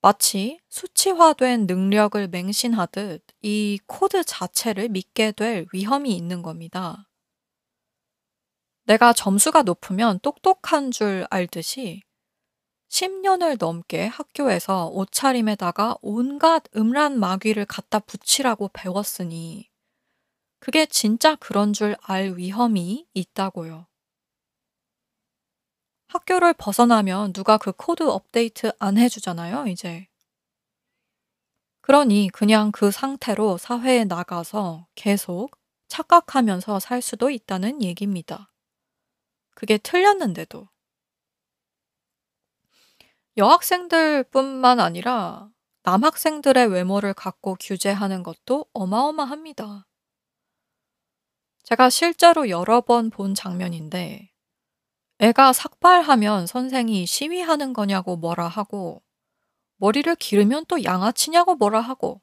마치 수치화된 능력을 맹신하듯 이 코드 자체를 믿게 될 위험이 있는 겁니다. 내가 점수가 높으면 똑똑한 줄 알듯이 10년을 넘게 학교에서 옷차림에다가 온갖 음란 마귀를 갖다 붙이라고 배웠으니 그게 진짜 그런 줄 알 위험이 있다고요. 학교를 벗어나면 누가 그 코드 업데이트 안 해주잖아요, 이제. 그러니 그냥 그 상태로 사회에 나가서 계속 착각하면서 살 수도 있다는 얘기입니다. 그게 틀렸는데도. 여학생들 뿐만 아니라 남학생들의 외모를 갖고 규제하는 것도 어마어마합니다. 제가 실제로 여러 번 본 장면인데 애가 삭발하면 선생이 시위하는 거냐고 뭐라 하고, 머리를 기르면 또 양아치냐고 뭐라 하고,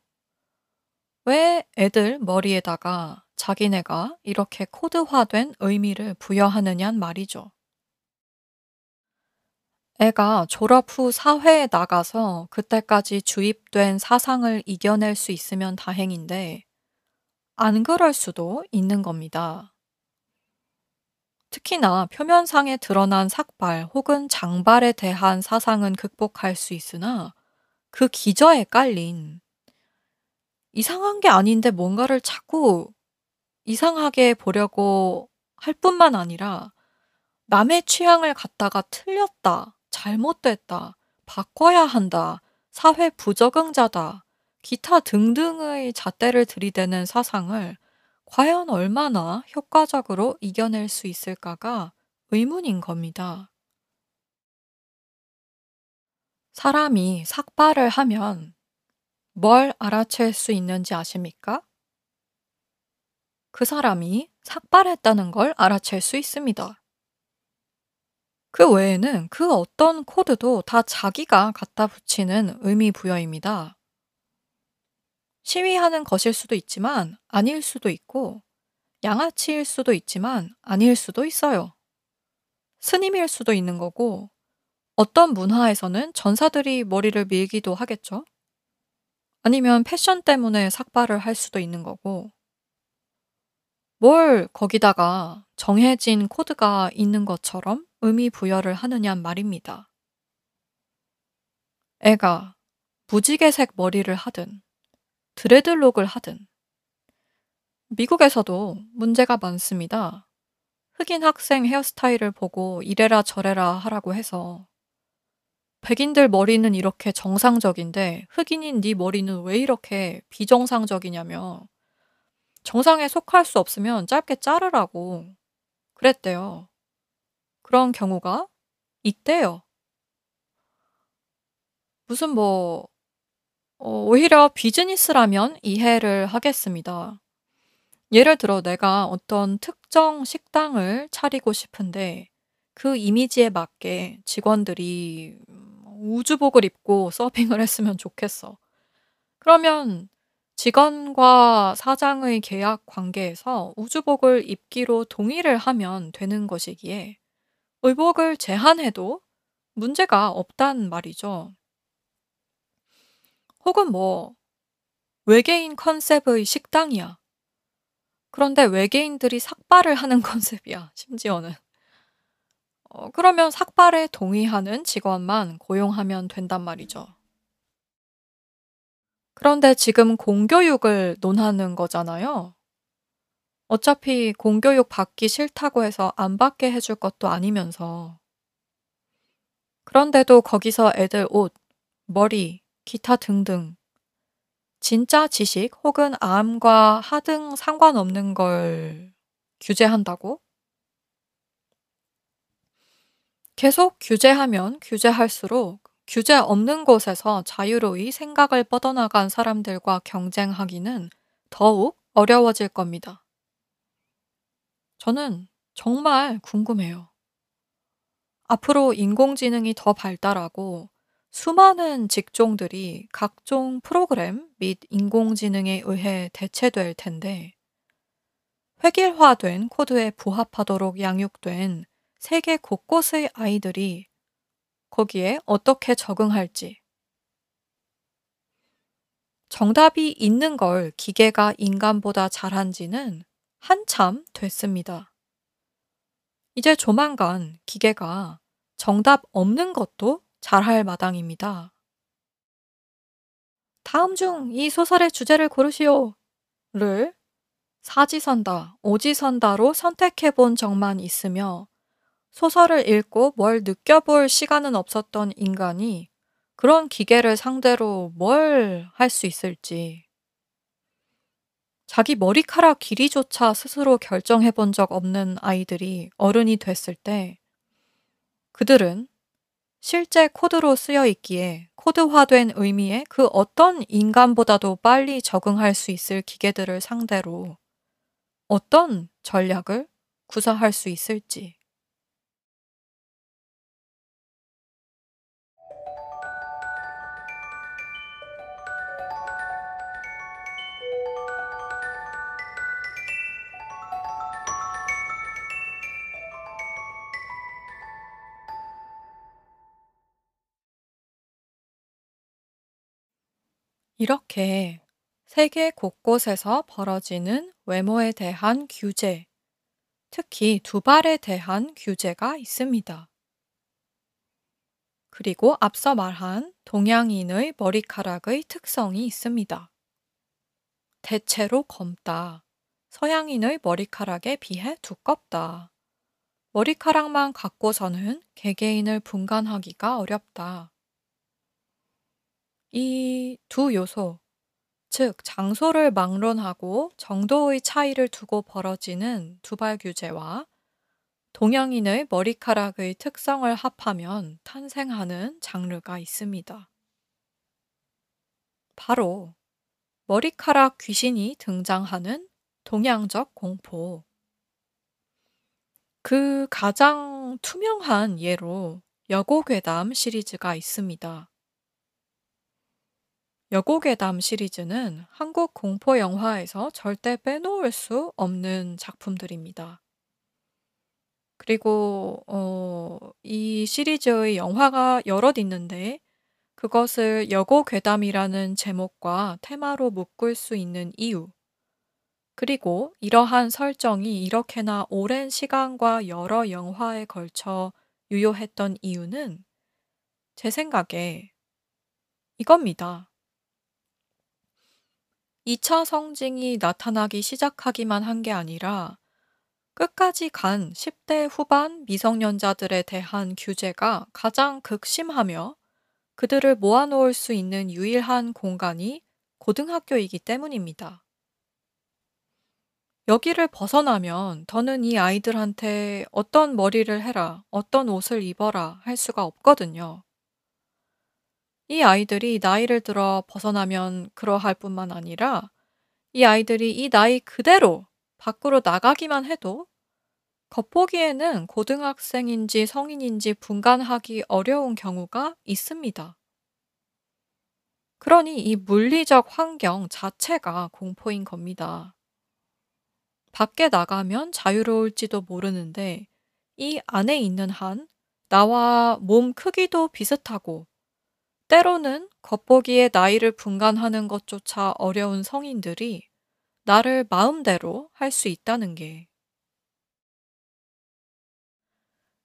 왜 애들 머리에다가 자기네가 이렇게 코드화된 의미를 부여하느냔 말이죠. 애가 졸업 후 사회에 나가서 그때까지 주입된 사상을 이겨낼 수 있으면 다행인데, 안 그럴 수도 있는 겁니다. 특히나 표면상에 드러난 삭발 혹은 장발에 대한 사상은 극복할 수 있으나 그 기저에 깔린 이상한 게 아닌데 뭔가를 자꾸 이상하게 보려고 할 뿐만 아니라 남의 취향을 갖다가 틀렸다, 잘못됐다, 바꿔야 한다, 사회 부적응자다, 기타 등등의 잣대를 들이대는 사상을 과연 얼마나 효과적으로 이겨낼 수 있을까가 의문인 겁니다. 사람이 삭발을 하면 뭘 알아챌 수 있는지 아십니까? 그 사람이 삭발했다는 걸 알아챌 수 있습니다. 그 외에는 그 어떤 코드도 다 자기가 갖다 붙이는 의미 부여입니다. 시위하는 것일 수도 있지만 아닐 수도 있고 양아치일 수도 있지만 아닐 수도 있어요. 스님일 수도 있는 거고 어떤 문화에서는 전사들이 머리를 밀기도 하겠죠. 아니면 패션 때문에 삭발을 할 수도 있는 거고 뭘 거기다가 정해진 코드가 있는 것처럼 의미 부여를 하느냐 말입니다. 애가 무지개색 머리를 하든 드레드록을 하든 미국에서도 문제가 많습니다. 흑인 학생 헤어스타일을 보고 이래라 저래라 하라고 해서 백인들 머리는 이렇게 정상적인데 흑인인 네 머리는 왜 이렇게 비정상적이냐며 정상에 속할 수 없으면 짧게 자르라고 그랬대요. 그런 경우가 있대요. 무슨 뭐, 어, 오히려 비즈니스라면 이해를 하겠습니다. 예를 들어 내가 어떤 특정 식당을 차리고 싶은데 그 이미지에 맞게 직원들이 우주복을 입고 서빙을 했으면 좋겠어. 그러면 직원과 사장의 계약 관계에서 우주복을 입기로 동의를 하면 되는 것이기에 의복을 제한해도 문제가 없단 말이죠. 혹은 뭐, 외계인 컨셉의 식당이야. 그런데 외계인들이 삭발을 하는 컨셉이야, 심지어는. 어, 그러면 삭발에 동의하는 직원만 고용하면 된단 말이죠. 그런데 지금 공교육을 논하는 거잖아요. 어차피 공교육 받기 싫다고 해서 안 받게 해줄 것도 아니면서. 그런데도 거기서 애들 옷, 머리, 기타 등등 진짜 지식 혹은 암과 하등 상관없는 걸 규제한다고? 계속 규제하면 규제할수록 규제 없는 곳에서 자유로이 생각을 뻗어나간 사람들과 경쟁하기는 더욱 어려워질 겁니다. 저는 정말 궁금해요. 앞으로 인공지능이 더 발달하고 수많은 직종들이 각종 프로그램 및 인공지능에 의해 대체될 텐데, 획일화된 코드에 부합하도록 양육된 세계 곳곳의 아이들이 거기에 어떻게 적응할지. 정답이 있는 걸 기계가 인간보다 잘한지는 한참 됐습니다. 이제 조만간 기계가 정답 없는 것도 잘할 마당입니다. 다음 중 이 소설의 주제를 고르시오. 를 사지선다, 오지선다로 선택해 본 적만 있으며 소설을 읽고 뭘 느껴볼 시간은 없었던 인간이 그런 기계를 상대로 뭘 할 수 있을지. 자기 머리카락 길이조차 스스로 결정해 본 적 없는 아이들이 어른이 됐을 때 그들은 실제 코드로 쓰여 있기에 코드화된 의미에 그 어떤 인간보다도 빨리 적응할 수 있을 기계들을 상대로 어떤 전략을 구사할 수 있을지. 이렇게 세계 곳곳에서 벌어지는 외모에 대한 규제, 특히 두발에 대한 규제가 있습니다. 그리고 앞서 말한 동양인의 머리카락의 특성이 있습니다. 대체로 검다. 서양인의 머리카락에 비해 두껍다. 머리카락만 갖고서는 개개인을 분간하기가 어렵다. 이두 요소, 즉 장소를 막론하고 정도의 차이를 두고 벌어지는 두발 규제와 동양인의 머리카락의 특성을 합하면 탄생하는 장르가 있습니다. 바로 머리카락 귀신이 등장하는 동양적 공포. 그 가장 투명한 예로 여고괴담 시리즈가 있습니다. 여고괴담 시리즈는 한국 공포 영화에서 절대 빼놓을 수 없는 작품들입니다. 그리고 어, 이 시리즈의 영화가 여럿 있는데 그것을 여고괴담이라는 제목과 테마로 묶을 수 있는 이유, 그리고 이러한 설정이 이렇게나 오랜 시간과 여러 영화에 걸쳐 유효했던 이유는 제 생각에 이겁니다. 2차 성징이 나타나기 시작하기만 한 게 아니라 끝까지 간 10대 후반 미성년자들에 대한 규제가 가장 극심하며 그들을 모아놓을 수 있는 유일한 공간이 고등학교이기 때문입니다. 여기를 벗어나면 더는 이 아이들한테 어떤 머리를 해라, 어떤 옷을 입어라 할 수가 없거든요. 이 아이들이 나이를 들어 벗어나면 그러할 뿐만 아니라 이 아이들이 이 나이 그대로 밖으로 나가기만 해도 겉보기에는 고등학생인지 성인인지 분간하기 어려운 경우가 있습니다. 그러니 이 물리적 환경 자체가 공포인 겁니다. 밖에 나가면 자유로울지도 모르는데 이 안에 있는 한 나와 몸 크기도 비슷하고 때로는 겉보기에 나이를 분간하는 것조차 어려운 성인들이 나를 마음대로 할 수 있다는 게.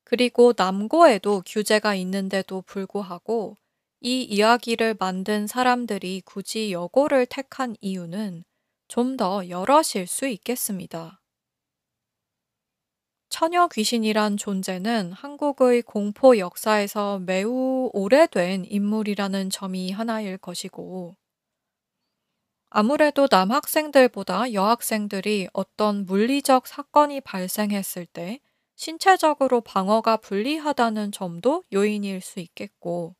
그리고 남고에도 규제가 있는데도 불구하고 이 이야기를 만든 사람들이 굳이 여고를 택한 이유는 좀 더 여럿일 수 있겠습니다. 처녀 귀신이란 존재는 한국의 공포 역사에서 매우 오래된 인물이라는 점이 하나일 것이고, 아무래도 남학생들보다 여학생들이 어떤 물리적 사건이 발생했을 때 신체적으로 방어가 불리하다는 점도 요인일 수 있겠고,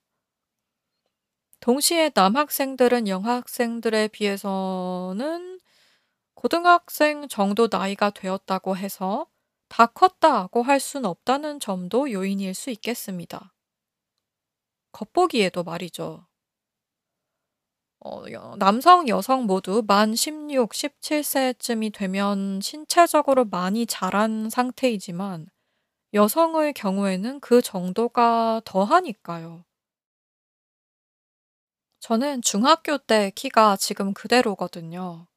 동시에 남학생들은 여학생들에 비해서는 고등학생 정도 나이가 되었다고 해서 다 컸다고 할 순 없다는 점도 요인일 수 있겠습니다. 겉보기에도 말이죠. 어, 남성, 여성 모두 만 16, 17세쯤이 되면 신체적으로 많이 자란 상태이지만 여성의 경우에는 그 정도가 더하니까요. 저는 중학교 때 키가 지금 그대로거든요.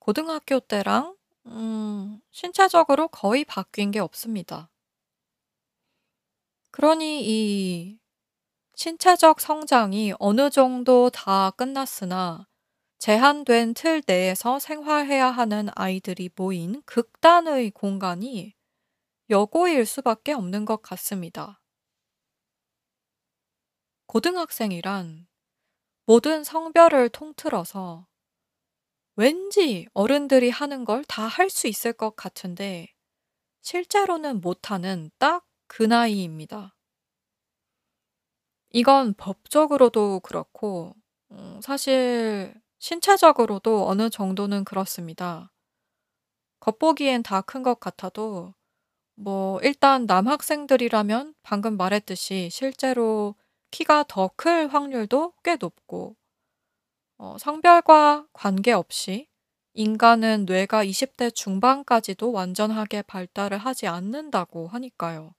고등학교 때랑 음, 신체적으로 거의 바뀐 게 없습니다. 그러니 이 신체적 성장이 어느 정도 다 끝났으나 제한된 틀 내에서 생활해야 하는 아이들이 모인 극단의 공간이 여고일 수밖에 없는 것 같습니다. 고등학생이란 모든 성별을 통틀어서 왠지 어른들이 하는 걸 다 할 수 있을 것 같은데 실제로는 못하는 딱 그 나이입니다. 이건 법적으로도 그렇고, 음, 사실 신체적으로도 어느 정도는 그렇습니다. 겉보기엔 다 큰 것 같아도, 뭐, 일단 남학생들이라면 방금 말했듯이 실제로 키가 더 클 확률도 꽤 높고, 어, 성별과 관계없이 인간은 뇌가 20대 중반까지도 완전하게 발달을 하지 않는다고 하니까요.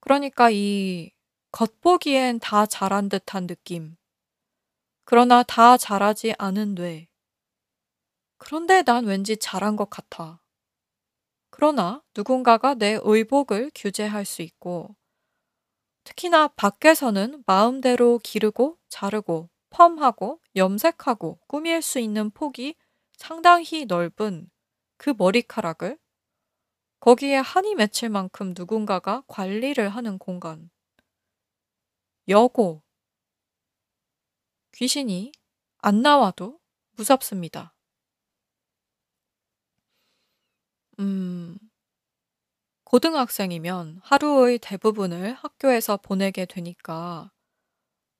그러니까 이 겉보기엔 다 자란 듯한 느낌. 그러나 다 자라지 않은 뇌. 그런데 난 왠지 자란 것 같아. 그러나 누군가가 내 의복을 규제할 수 있고, 특히나 밖에서는 마음대로 기르고 자르고 펌하고 염색하고 꾸밀 수 있는 폭이 상당히 넓은 그 머리카락을 거기에 한이 맺힐 만큼 누군가가 관리를 하는 공간. 여고. 귀신이 안 나와도 무섭습니다. 음, 고등학생이면 하루의 대부분을 학교에서 보내게 되니까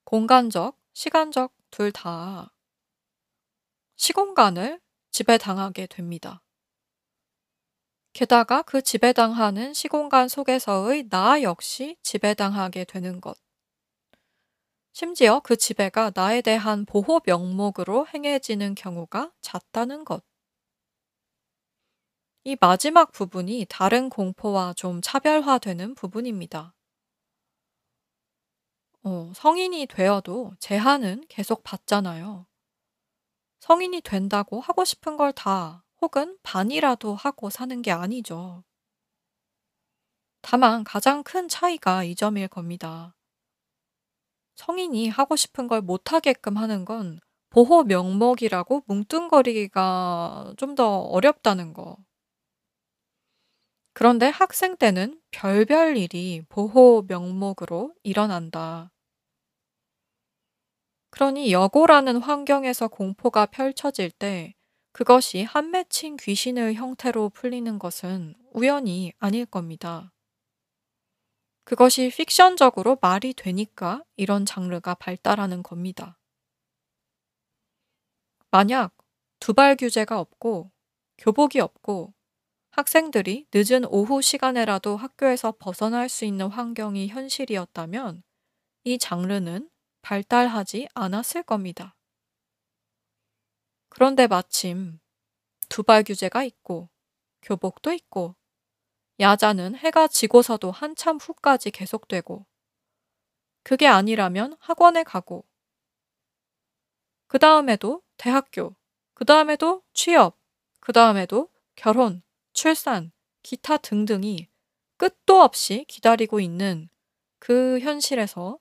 공간적, 시간적 둘 다 시공간을 지배당하게 됩니다. 게다가 그 지배당하는 시공간 속에서의 나 역시 지배당하게 되는 것. 심지어 그 지배가 나에 대한 보호 명목으로 행해지는 경우가 잦다는 것. 이 마지막 부분이 다른 공포와 좀 차별화되는 부분입니다. 어, 성인이 되어도 제한은 계속 받잖아요. 성인이 된다고 하고 싶은 걸 다 혹은 반이라도 하고 사는 게 아니죠. 다만 가장 큰 차이가 이 점일 겁니다. 성인이 하고 싶은 걸 못하게끔 하는 건 보호 명목이라고 뭉뚱거리기가 좀 더 어렵다는 거. 그런데 학생 때는 별별 일이 보호 명목으로 일어난다. 그러니 여고라는 환경에서 공포가 펼쳐질 때 그것이 한 맺힌 귀신의 형태로 풀리는 것은 우연이 아닐 겁니다. 그것이 픽션적으로 말이 되니까 이런 장르가 발달하는 겁니다. 만약 두발 규제가 없고 교복이 없고 학생들이 늦은 오후 시간에라도 학교에서 벗어날 수 있는 환경이 현실이었다면 이 장르는 발달하지 않았을 겁니다. 그런데 마침 두발 규제가 있고 교복도 있고 야자는 해가 지고서도 한참 후까지 계속되고 그게 아니라면 학원에 가고 그 다음에도 대학교, 그 다음에도 취업, 그 다음에도 결혼, 출산, 기타 등등이 끝도 없이 기다리고 있는 그 현실에서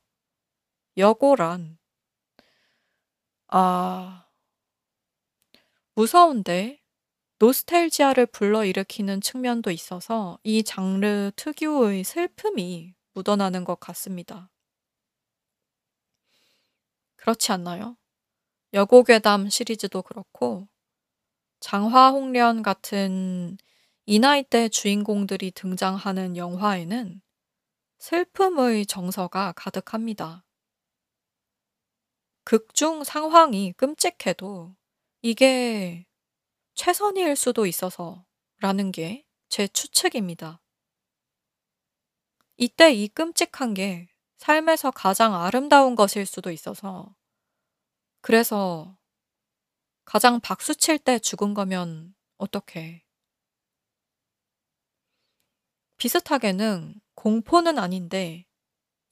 여고란, 아, 무서운데 노스텔지아를 불러일으키는 측면도 있어서 이 장르 특유의 슬픔이 묻어나는 것 같습니다. 그렇지 않나요? 여고괴담 시리즈도 그렇고 장화홍련 같은 이 나이 때 주인공들이 등장하는 영화에는 슬픔의 정서가 가득합니다. 극중 상황이 끔찍해도 이게 최선일 수도 있어서 라는 게 제 추측입니다. 이때 이 끔찍한 게 삶에서 가장 아름다운 것일 수도 있어서 그래서 가장 박수 칠 때 죽은 거면 어떡해. 비슷하게는 공포는 아닌데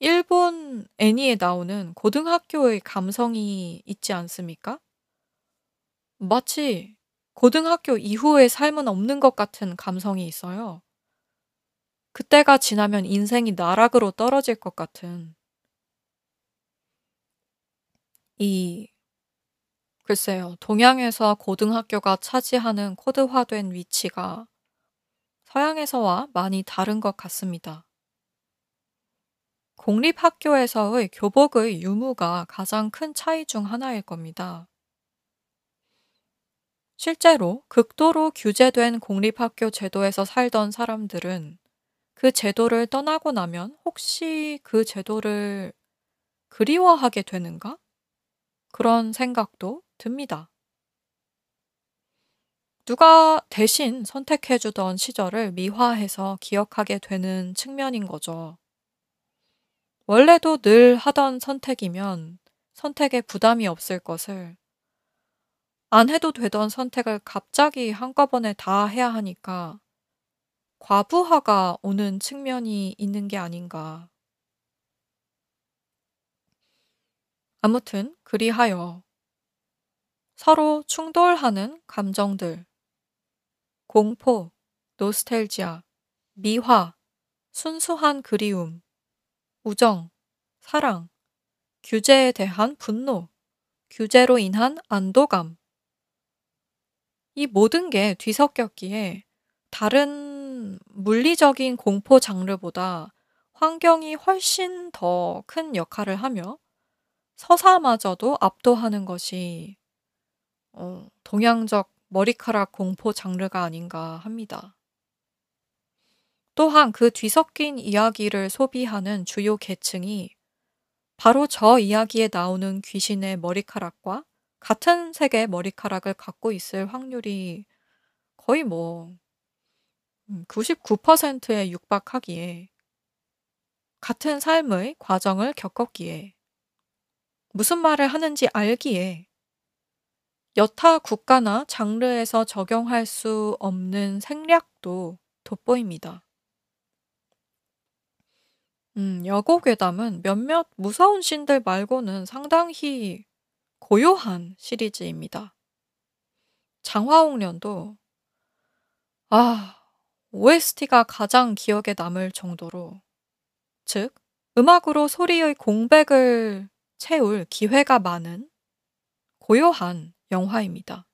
일본 애니에 나오는 고등학교의 감성이 있지 않습니까? 마치 고등학교 이후의 삶은 없는 것 같은 감성이 있어요. 그때가 지나면 인생이 나락으로 떨어질 것 같은 이 글쎄요. 동양에서 고등학교가 차지하는 코드화된 위치가 서양에서와 많이 다른 것 같습니다. 공립학교에서의 교복의 유무가 가장 큰 차이 중 하나일 겁니다. 실제로 극도로 규제된 공립학교 제도에서 살던 사람들은 그 제도를 떠나고 나면 혹시 그 제도를 그리워하게 되는가? 그런 생각도 듭니다. 누가 대신 선택해주던 시절을 미화해서 기억하게 되는 측면인 거죠. 원래도 늘 하던 선택이면 선택에 부담이 없을 것을 안 해도 되던 선택을 갑자기 한꺼번에 다 해야 하니까 과부하가 오는 측면이 있는 게 아닌가. 아무튼, 그리하여 서로 충돌하는 감정들, 공포, 노스텔지아, 미화, 순수한 그리움, 우정, 사랑, 규제에 대한 분노, 규제로 인한 안도감. 이 모든 게 뒤섞였기에 다른 물리적인 공포 장르보다 환경이 훨씬 더 큰 역할을 하며 서사마저도 압도하는 것이 어, 동양적 머리카락 공포 장르가 아닌가 합니다. 또한 그 뒤섞인 이야기를 소비하는 주요 계층이 바로 저 이야기에 나오는 귀신의 머리카락과 같은 색의 머리카락을 갖고 있을 확률이 거의 뭐 99%에 음, 육박하기에 같은 삶의 과정을 겪었기에 무슨 말을 하는지 알기에 여타 국가나 장르에서 적용할 수 없는 생략도 돋보입니다. 음, 여고괴담은 몇몇 무서운 신들 말고는 상당히 고요한 시리즈입니다. 장화홍련도 아, OST가 가장 기억에 남을 정도로 즉 음악으로 소리의 공백을 채울 기회가 많은 고요한 영화입니다.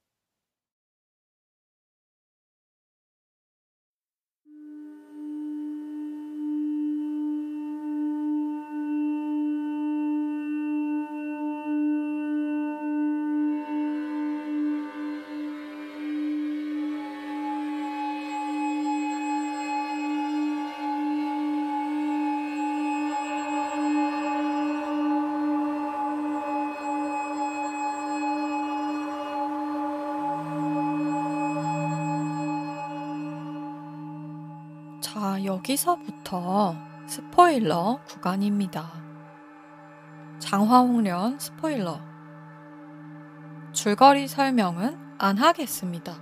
여기서부터 스포일러 구간입니다. 장화홍련 스포일러. 줄거리 설명은 안 하겠습니다.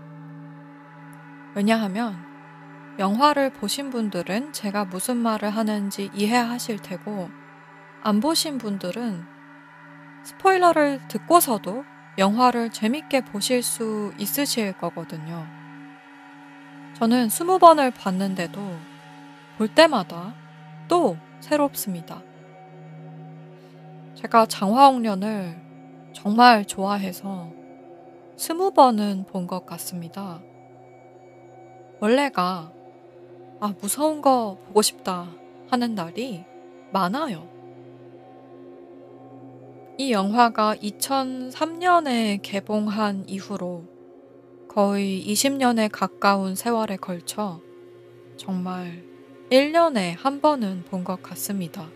왜냐하면 영화를 보신 분들은 제가 무슨 말을 하는지 이해하실 테고, 안 보신 분들은 스포일러를 듣고서도 영화를 재밌게 보실 수 있으실 거거든요. 저는 스무 번을 봤는데도 볼 때마다 또 새롭습니다. 제가 장화홍련을 정말 좋아해서 스무 번은 본 것 같습니다. 원래가 아, 무서운 거 보고 싶다 하는 날이 많아요. 이 영화가 2003년에 개봉한 이후로 거의 20년에 가까운 세월에 걸쳐 정말 1년에 한 번은 본 것 같습니다.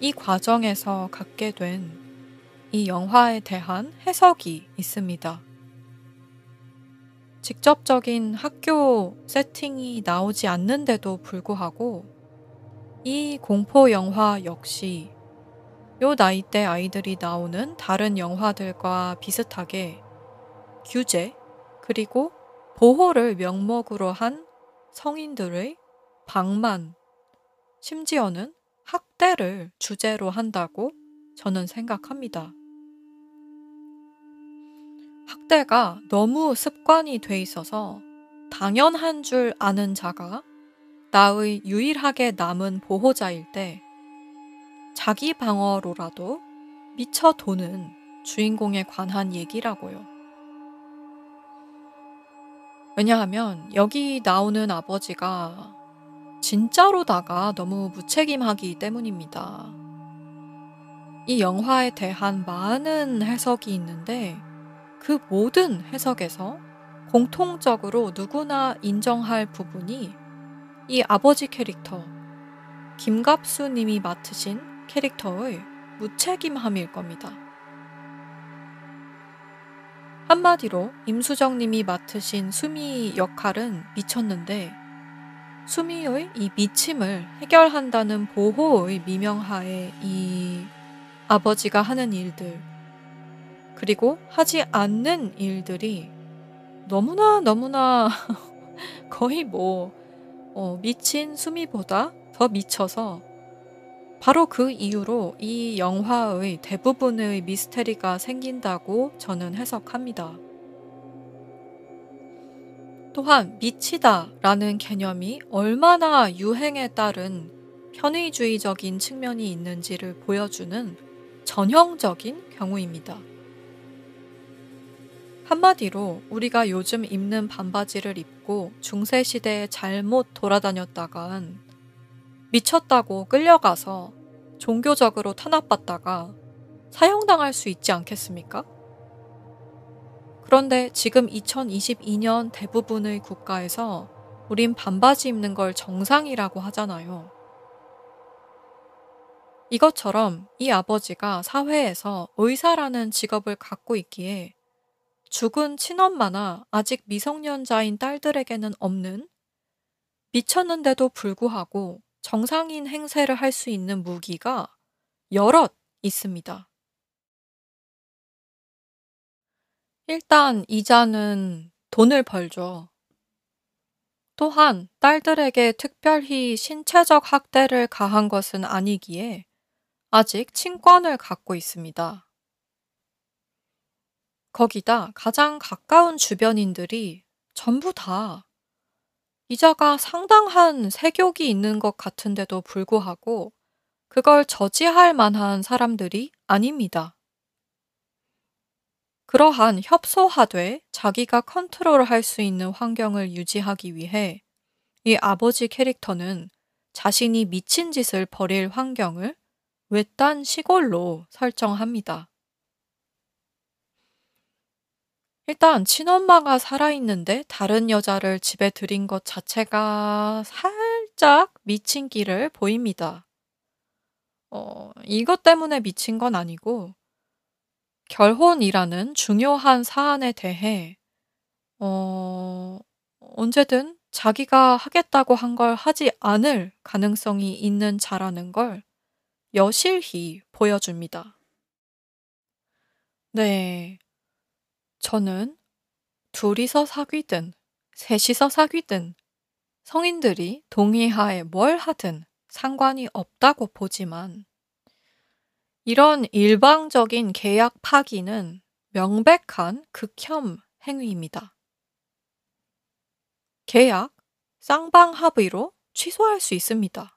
이 과정에서 갖게 된 이 영화에 대한 해석이 있습니다. 직접적인 학교 세팅이 나오지 않는데도 불구하고 이 공포 영화 역시 요 나이 대 아이들이 나오는 다른 영화들과 비슷하게 규제 그리고 보호를 명목으로 한 성인들의 방만 심지어는 학대를 주제로 한다고 저는 생각합니다. 학대가 너무 습관이 돼 있어서 당연한 줄 아는 자가 나의 유일하게 남은 보호자일 때 자기 방어로라도 미쳐 도는 주인공에 관한 얘기라고요. 왜냐하면 여기 나오는 아버지가 진짜로다가 너무 무책임하기 때문입니다. 이 영화에 대한 많은 해석이 있는데 그 모든 해석에서 공통적으로 누구나 인정할 부분이 이 아버지 캐릭터, 김갑수 님이 맡으신 캐릭터의 무책임함일 겁니다. 한마디로 임수정 님이 맡으신 수미 역할은 미쳤는데 수미의 이 미침을 해결한다는 보호의 미명하에 이 아버지가 하는 일들, 그리고 하지 않는 일들이 너무나 너무나 거의 뭐 어, 미친 수미보다 더 미쳐서 바로 그 이유로 이 영화의 대부분의 미스테리가 생긴다고 저는 해석합니다. 또한 미치다 라는 개념이 얼마나 유행에 따른 편의주의적인 측면이 있는지를 보여주는 전형적인 경우입니다. 한마디로 우리가 요즘 입는 반바지를 입고 중세시대에 잘못 돌아다녔다간 미쳤다고 끌려가서 종교적으로 탄압받다가 사형당할 수 있지 않겠습니까? 그런데 지금 2022년 대부분의 국가에서 우린 반바지 입는 걸 정상이라고 하잖아요. 이것처럼 이 아버지가 사회에서 의사라는 직업을 갖고 있기에 죽은 친엄마나 아직 미성년자인 딸들에게는 없는 미쳤는데도 불구하고 정상인 행세를 할 수 있는 무기가 여럿 있습니다. 일단 이자는 돈을 벌죠. 또한 딸들에게 특별히 신체적 학대를 가한 것은 아니기에 아직 친권을 갖고 있습니다. 거기다 가장 가까운 주변인들이 전부 다 이자가 상당한 세욕이 있는 것 같은데도 불구하고 그걸 저지할 만한 사람들이 아닙니다. 그러한 협소하되 자기가 컨트롤할 수 있는 환경을 유지하기 위해 이 아버지 캐릭터는 자신이 미친 짓을 벌일 환경을 외딴 시골로 설정합니다. 일단 친엄마가 살아있는데 다른 여자를 집에 들인 것 자체가 살짝 미친 길을 보입니다. 어, 이것 때문에 미친 건 아니고 결혼이라는 중요한 사안에 대해 어, 언제든 자기가 하겠다고 한 걸 하지 않을 가능성이 있는 자라는 걸 여실히 보여줍니다. 네. 저는 둘이서 사귀든 셋이서 사귀든 성인들이 동의하에 뭘 하든 상관이 없다고 보지만 이런 일방적인 계약 파기는 명백한 극혐 행위입니다. 계약, 쌍방합의로 취소할 수 있습니다.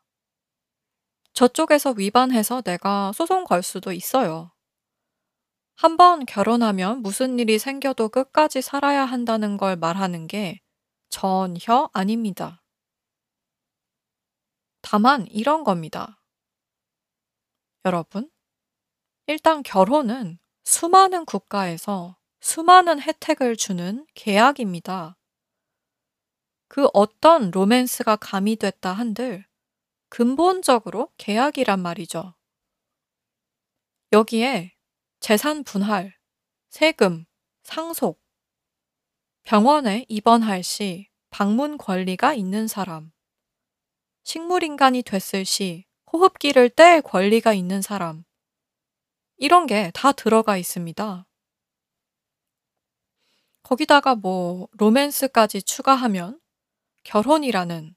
저쪽에서 위반해서 내가 소송 걸 수도 있어요. 한 번 결혼하면 무슨 일이 생겨도 끝까지 살아야 한다는 걸 말하는 게 전혀 아닙니다. 다만 이런 겁니다. 여러분, 일단 결혼은 수많은 국가에서 수많은 혜택을 주는 계약입니다. 그 어떤 로맨스가 가미됐다 한들 근본적으로 계약이란 말이죠. 여기에 재산 분할, 세금, 상속, 병원에 입원할 시 방문 권리가 있는 사람, 식물인간이 됐을 시 호흡기를 뗄 권리가 있는 사람, 이런 게 다 들어가 있습니다. 거기다가 뭐 로맨스까지 추가하면 결혼이라는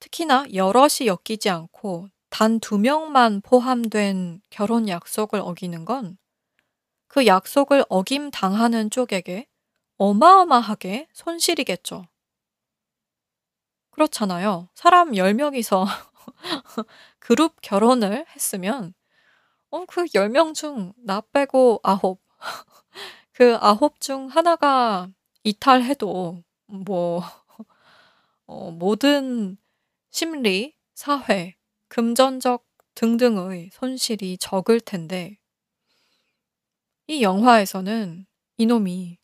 특히나 여럿이 엮이지 않고 단두 명만 포함된 결혼 약속을 어기는 건 그 약속을 어김 당하는 쪽에게 어마어마하게 손실이겠죠. 그렇잖아요. 사람 10명이서 그룹 결혼을 했으면 어, 그 10명 중 나 빼고 9. 그 9 중 하나가 이탈해도 뭐, 어, 모든 심리, 사회, 금전적 등등의 손실이 적을 텐데, 이 영화에서는 이놈이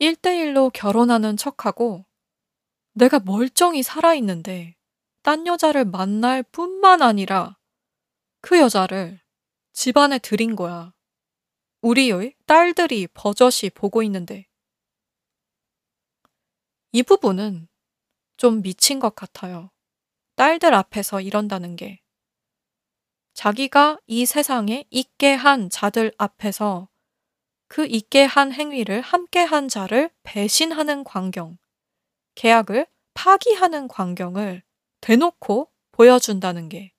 1대1로 결혼하는 척하고 내가 멀쩡히 살아있는데 딴 여자를 만날 뿐만 아니라 그 여자를 집안에 들인 거야. 우리의 딸들이 버젓이 보고 있는데. 이 부분은 좀 미친 것 같아요. 딸들 앞에서 이런다는 게. 자기가 이 세상에 있게 한 자들 앞에서 그 있게 한 행위를 함께 한 자를 배신하는 광경, 계약을 파기하는 광경을 대놓고 보여준다는 게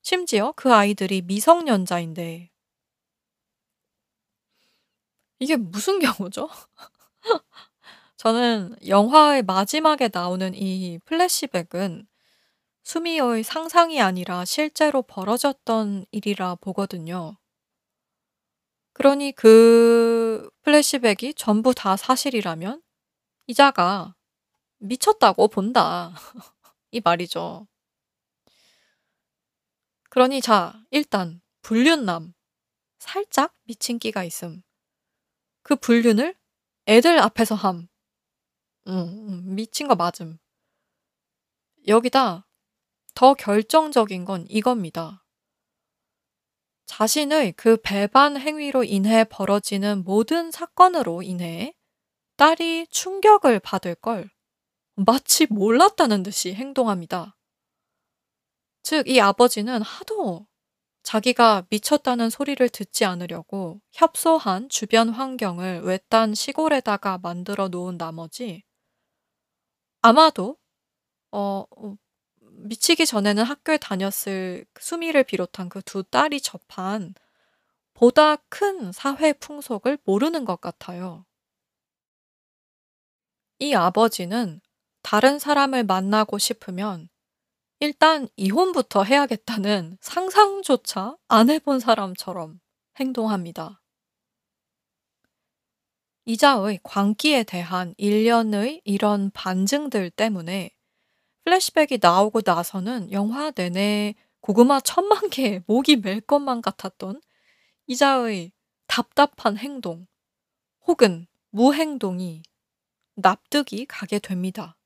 심지어 그 아이들이 미성년자인데 이게 무슨 경우죠? 저는 영화의 마지막에 나오는 이 플래시백은 수미의 상상이 아니라 실제로 벌어졌던 일이라 보거든요. 그러니 그 플래시백이 전부 다 사실이라면 이자가 미쳤다고 본다. 이 말이죠. 그러니 자, 일단 불륜남. 살짝 미친 끼가 있음. 그 불륜을 애들 앞에서 함. 음, 음, 미친 거 맞음. 여기다 더 결정적인 건 이겁니다. 자신의 그 배반 행위로 인해 벌어지는 모든 사건으로 인해 딸이 충격을 받을 걸 마치 몰랐다는 듯이 행동합니다. 즉, 이 아버지는 하도 자기가 미쳤다는 소리를 듣지 않으려고 협소한 주변 환경을 외딴 시골에다가 만들어 놓은 나머지 아마도 어, 어 미치기 전에는 학교에 다녔을 수미를 비롯한 그두 딸이 접한 보다 큰 사회 풍속을 모르는 것 같아요. 이 아버지는 다른 사람을 만나고 싶으면 일단 이혼부터 해야겠다는 상상조차 안 해 본 사람처럼 행동합니다. 이자의 광기에 대한 일련의 이런 반증들 때문에 플래시백이 나오고 나서는 영화 내내 고구마 천만 개 목이 멜 것만 같았던 이자의 답답한 행동 혹은 무행동이 납득이 가게 됩니다.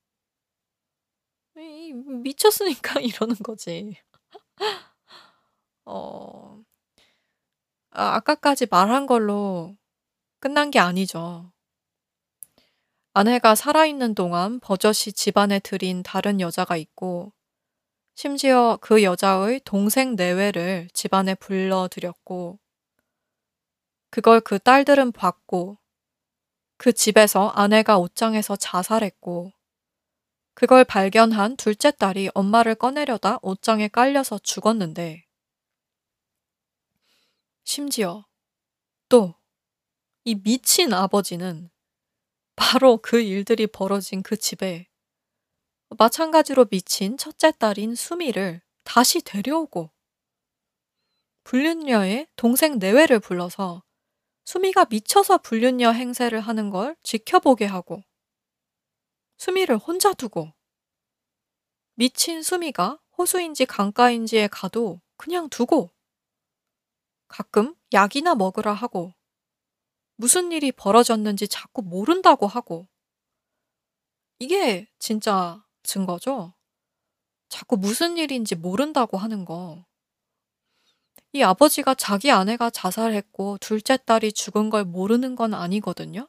미쳤으니까 이러는 거지. 어. 아 아까까지 말한 걸로 끝난 게 아니죠. 아내가 살아있는 동안 버젓이 집안에 들인 다른 여자가 있고, 심지어 그 여자의 동생 내외를 집안에 불러들였고, 그걸 그 딸들은 봤고, 그 집에서 아내가 옷장에서 자살했고, 그걸 발견한 둘째 딸이 엄마를 꺼내려다 옷장에 깔려서 죽었는데, 심지어 또 이 미친 아버지는 바로 그 일들이 벌어진 그 집에 마찬가지로 미친 첫째 딸인 수미를 다시 데려오고 불륜녀의 동생 내외를 불러서 수미가 미쳐서 불륜녀 행세를 하는 걸 지켜보게 하고 수미를 혼자 두고 미친 수미가 호수인지 강가인지에 가도 그냥 두고 가끔 약이나 먹으라 하고 무슨 일이 벌어졌는지 자꾸 모른다고 하고 이게 진짜 증거죠? 자꾸 무슨 일인지 모른다고 하는 거. 이 아버지가 자기 아내가 자살했고 둘째 딸이 죽은 걸 모르는 건 아니거든요?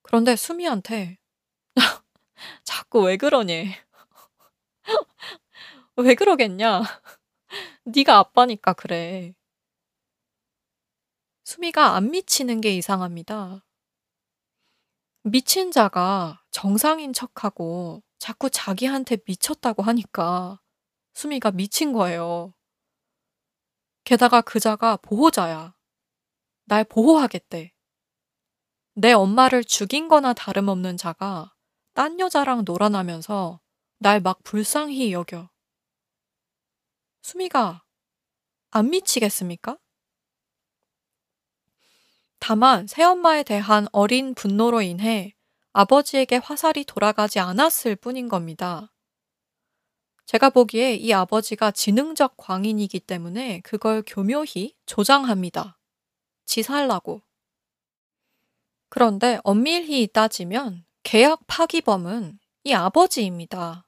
그런데 수미한테 자꾸 왜 그러니? 왜 그러겠냐? 네가 아빠니까 그래. 수미가 안 미치는 게 이상합니다. 미친 자가 정상인 척하고 자꾸 자기한테 미쳤다고 하니까 수미가 미친 거예요. 게다가 그 자가 보호자야. 날 보호하겠대. 내 엄마를 죽인 거나 다름없는 자가 딴 여자랑 놀아나면서 날 막 불쌍히 여겨. 수미가 안 미치겠습니까? 다만 새엄마에 대한 어린 분노로 인해 아버지에게 화살이 돌아가지 않았을 뿐인 겁니다. 제가 보기에 이 아버지가 지능적 광인이기 때문에 그걸 교묘히 조장합니다. 지살라고. 그런데 엄밀히 따지면 계약 파기범은 이 아버지입니다.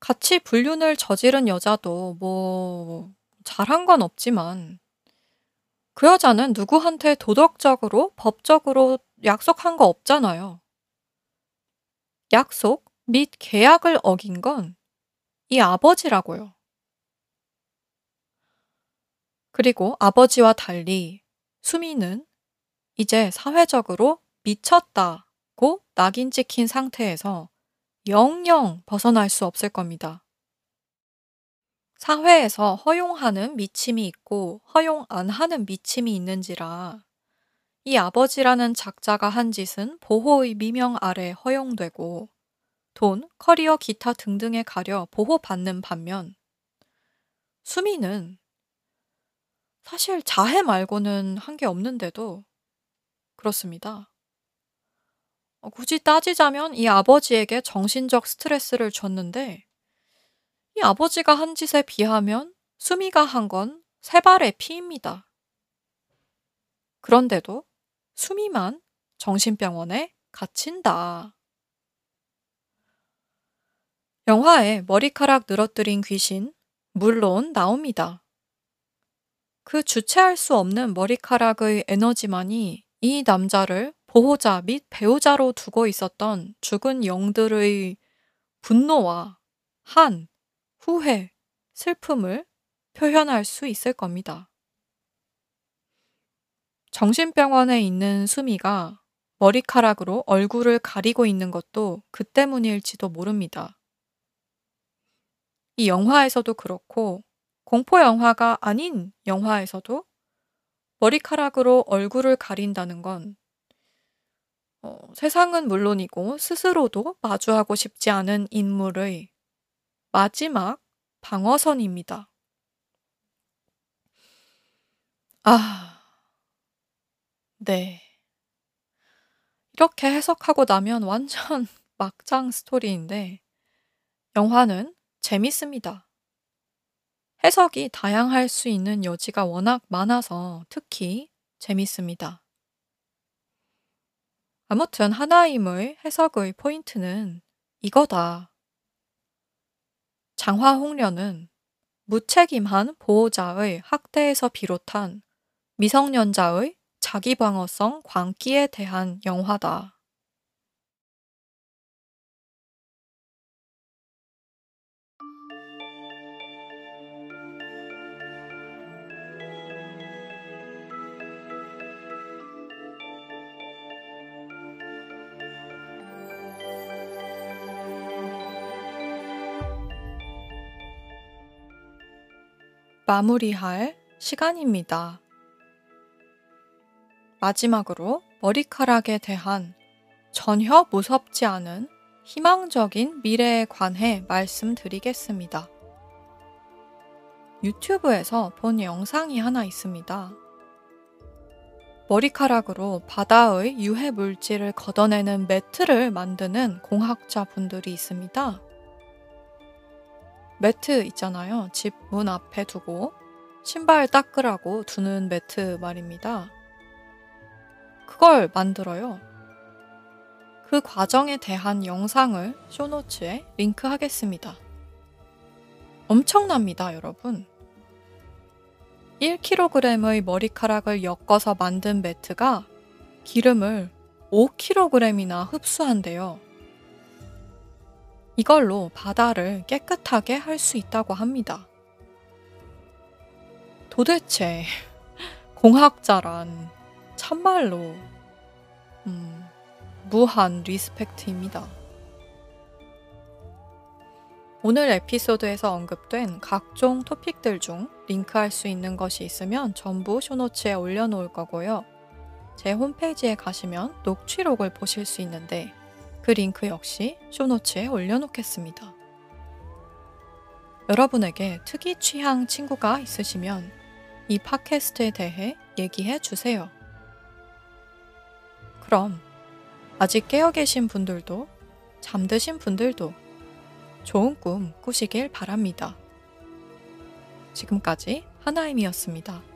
같이 불륜을 저지른 여자도 뭐 잘한 건 없지만 그 여자는 누구한테 도덕적으로, 법적으로 약속한 거 없잖아요. 약속 및 계약을 어긴 건 이 아버지라고요. 그리고 아버지와 달리 수미는 이제 사회적으로 미쳤다고 낙인 찍힌 상태에서 영영 벗어날 수 없을 겁니다. 사회에서 허용하는 미침이 있고 허용 안 하는 미침이 있는지라 이 아버지라는 작자가 한 짓은 보호의 미명 아래 허용되고 돈, 커리어, 기타 등등에 가려 보호받는 반면 수미는 사실 자해 말고는 한 게 없는데도 그렇습니다. 어, 굳이 따지자면 이 아버지에게 정신적 스트레스를 줬는데 이 아버지가 한 짓에 비하면 수미가 한 건 세 발의 피입니다. 그런데도 수미만 정신병원에 갇힌다. 영화에 머리카락 늘어뜨린 귀신, 물론 나옵니다. 그 주체할 수 없는 머리카락의 에너지만이 이 남자를 보호자 및 배우자로 두고 있었던 죽은 영들의 분노와 한, 후회, 슬픔을 표현할 수 있을 겁니다. 정신병원에 있는 수미가 머리카락으로 얼굴을 가리고 있는 것도 그 때문일지도 모릅니다. 이 영화에서도 그렇고 공포 영화가 아닌 영화에서도 머리카락으로 얼굴을 가린다는 건 어, 세상은 물론이고 스스로도 마주하고 싶지 않은 인물의 마지막 방어선입니다. 아, 네. 이렇게 해석하고 나면 완전 막장 스토리인데, 영화는 재밌습니다. 해석이 다양할 수 있는 여지가 워낙 많아서 특히 재밌습니다. 아무튼 하나임의 해석의 포인트는 이거다. 장화홍련은 무책임한 보호자의 학대에서 비롯한 미성년자의 자기방어성 광기에 대한 영화다. 마무리할 시간입니다. 마지막으로 머리카락에 대한 전혀 무섭지 않은 희망적인 미래에 관해 말씀드리겠습니다. 유튜브에서 본 영상이 하나 있습니다. 머리카락으로 바다의 유해 물질을 걷어내는 매트를 만드는 공학자 분들이 있습니다. 매트 있잖아요. 집 문 앞에 두고 신발 닦으라고 두는 매트 말입니다. 그걸 만들어요. 그 과정에 대한 영상을 쇼노츠에 링크하겠습니다. 엄청납니다, 여러분. 1kg의 머리카락을 엮어서 만든 매트가 기름을 5kg이나 흡수한대요. 이걸로 바다를 깨끗하게 할 수 있다고 합니다. 도대체 공학자란 참말로 음, 무한 리스펙트입니다. 오늘 에피소드에서 언급된 각종 토픽들 중 링크할 수 있는 것이 있으면 전부 쇼노츠에 올려놓을 거고요. 제 홈페이지에 가시면 녹취록을 보실 수 있는데 그 링크 역시 쇼노츠에 올려놓겠습니다. 여러분에게 특이 취향 친구가 있으시면 이 팟캐스트에 대해 얘기해 주세요. 그럼 아직 깨어 계신 분들도 잠드신 분들도 좋은 꿈 꾸시길 바랍니다. 지금까지 하나임이었습니다.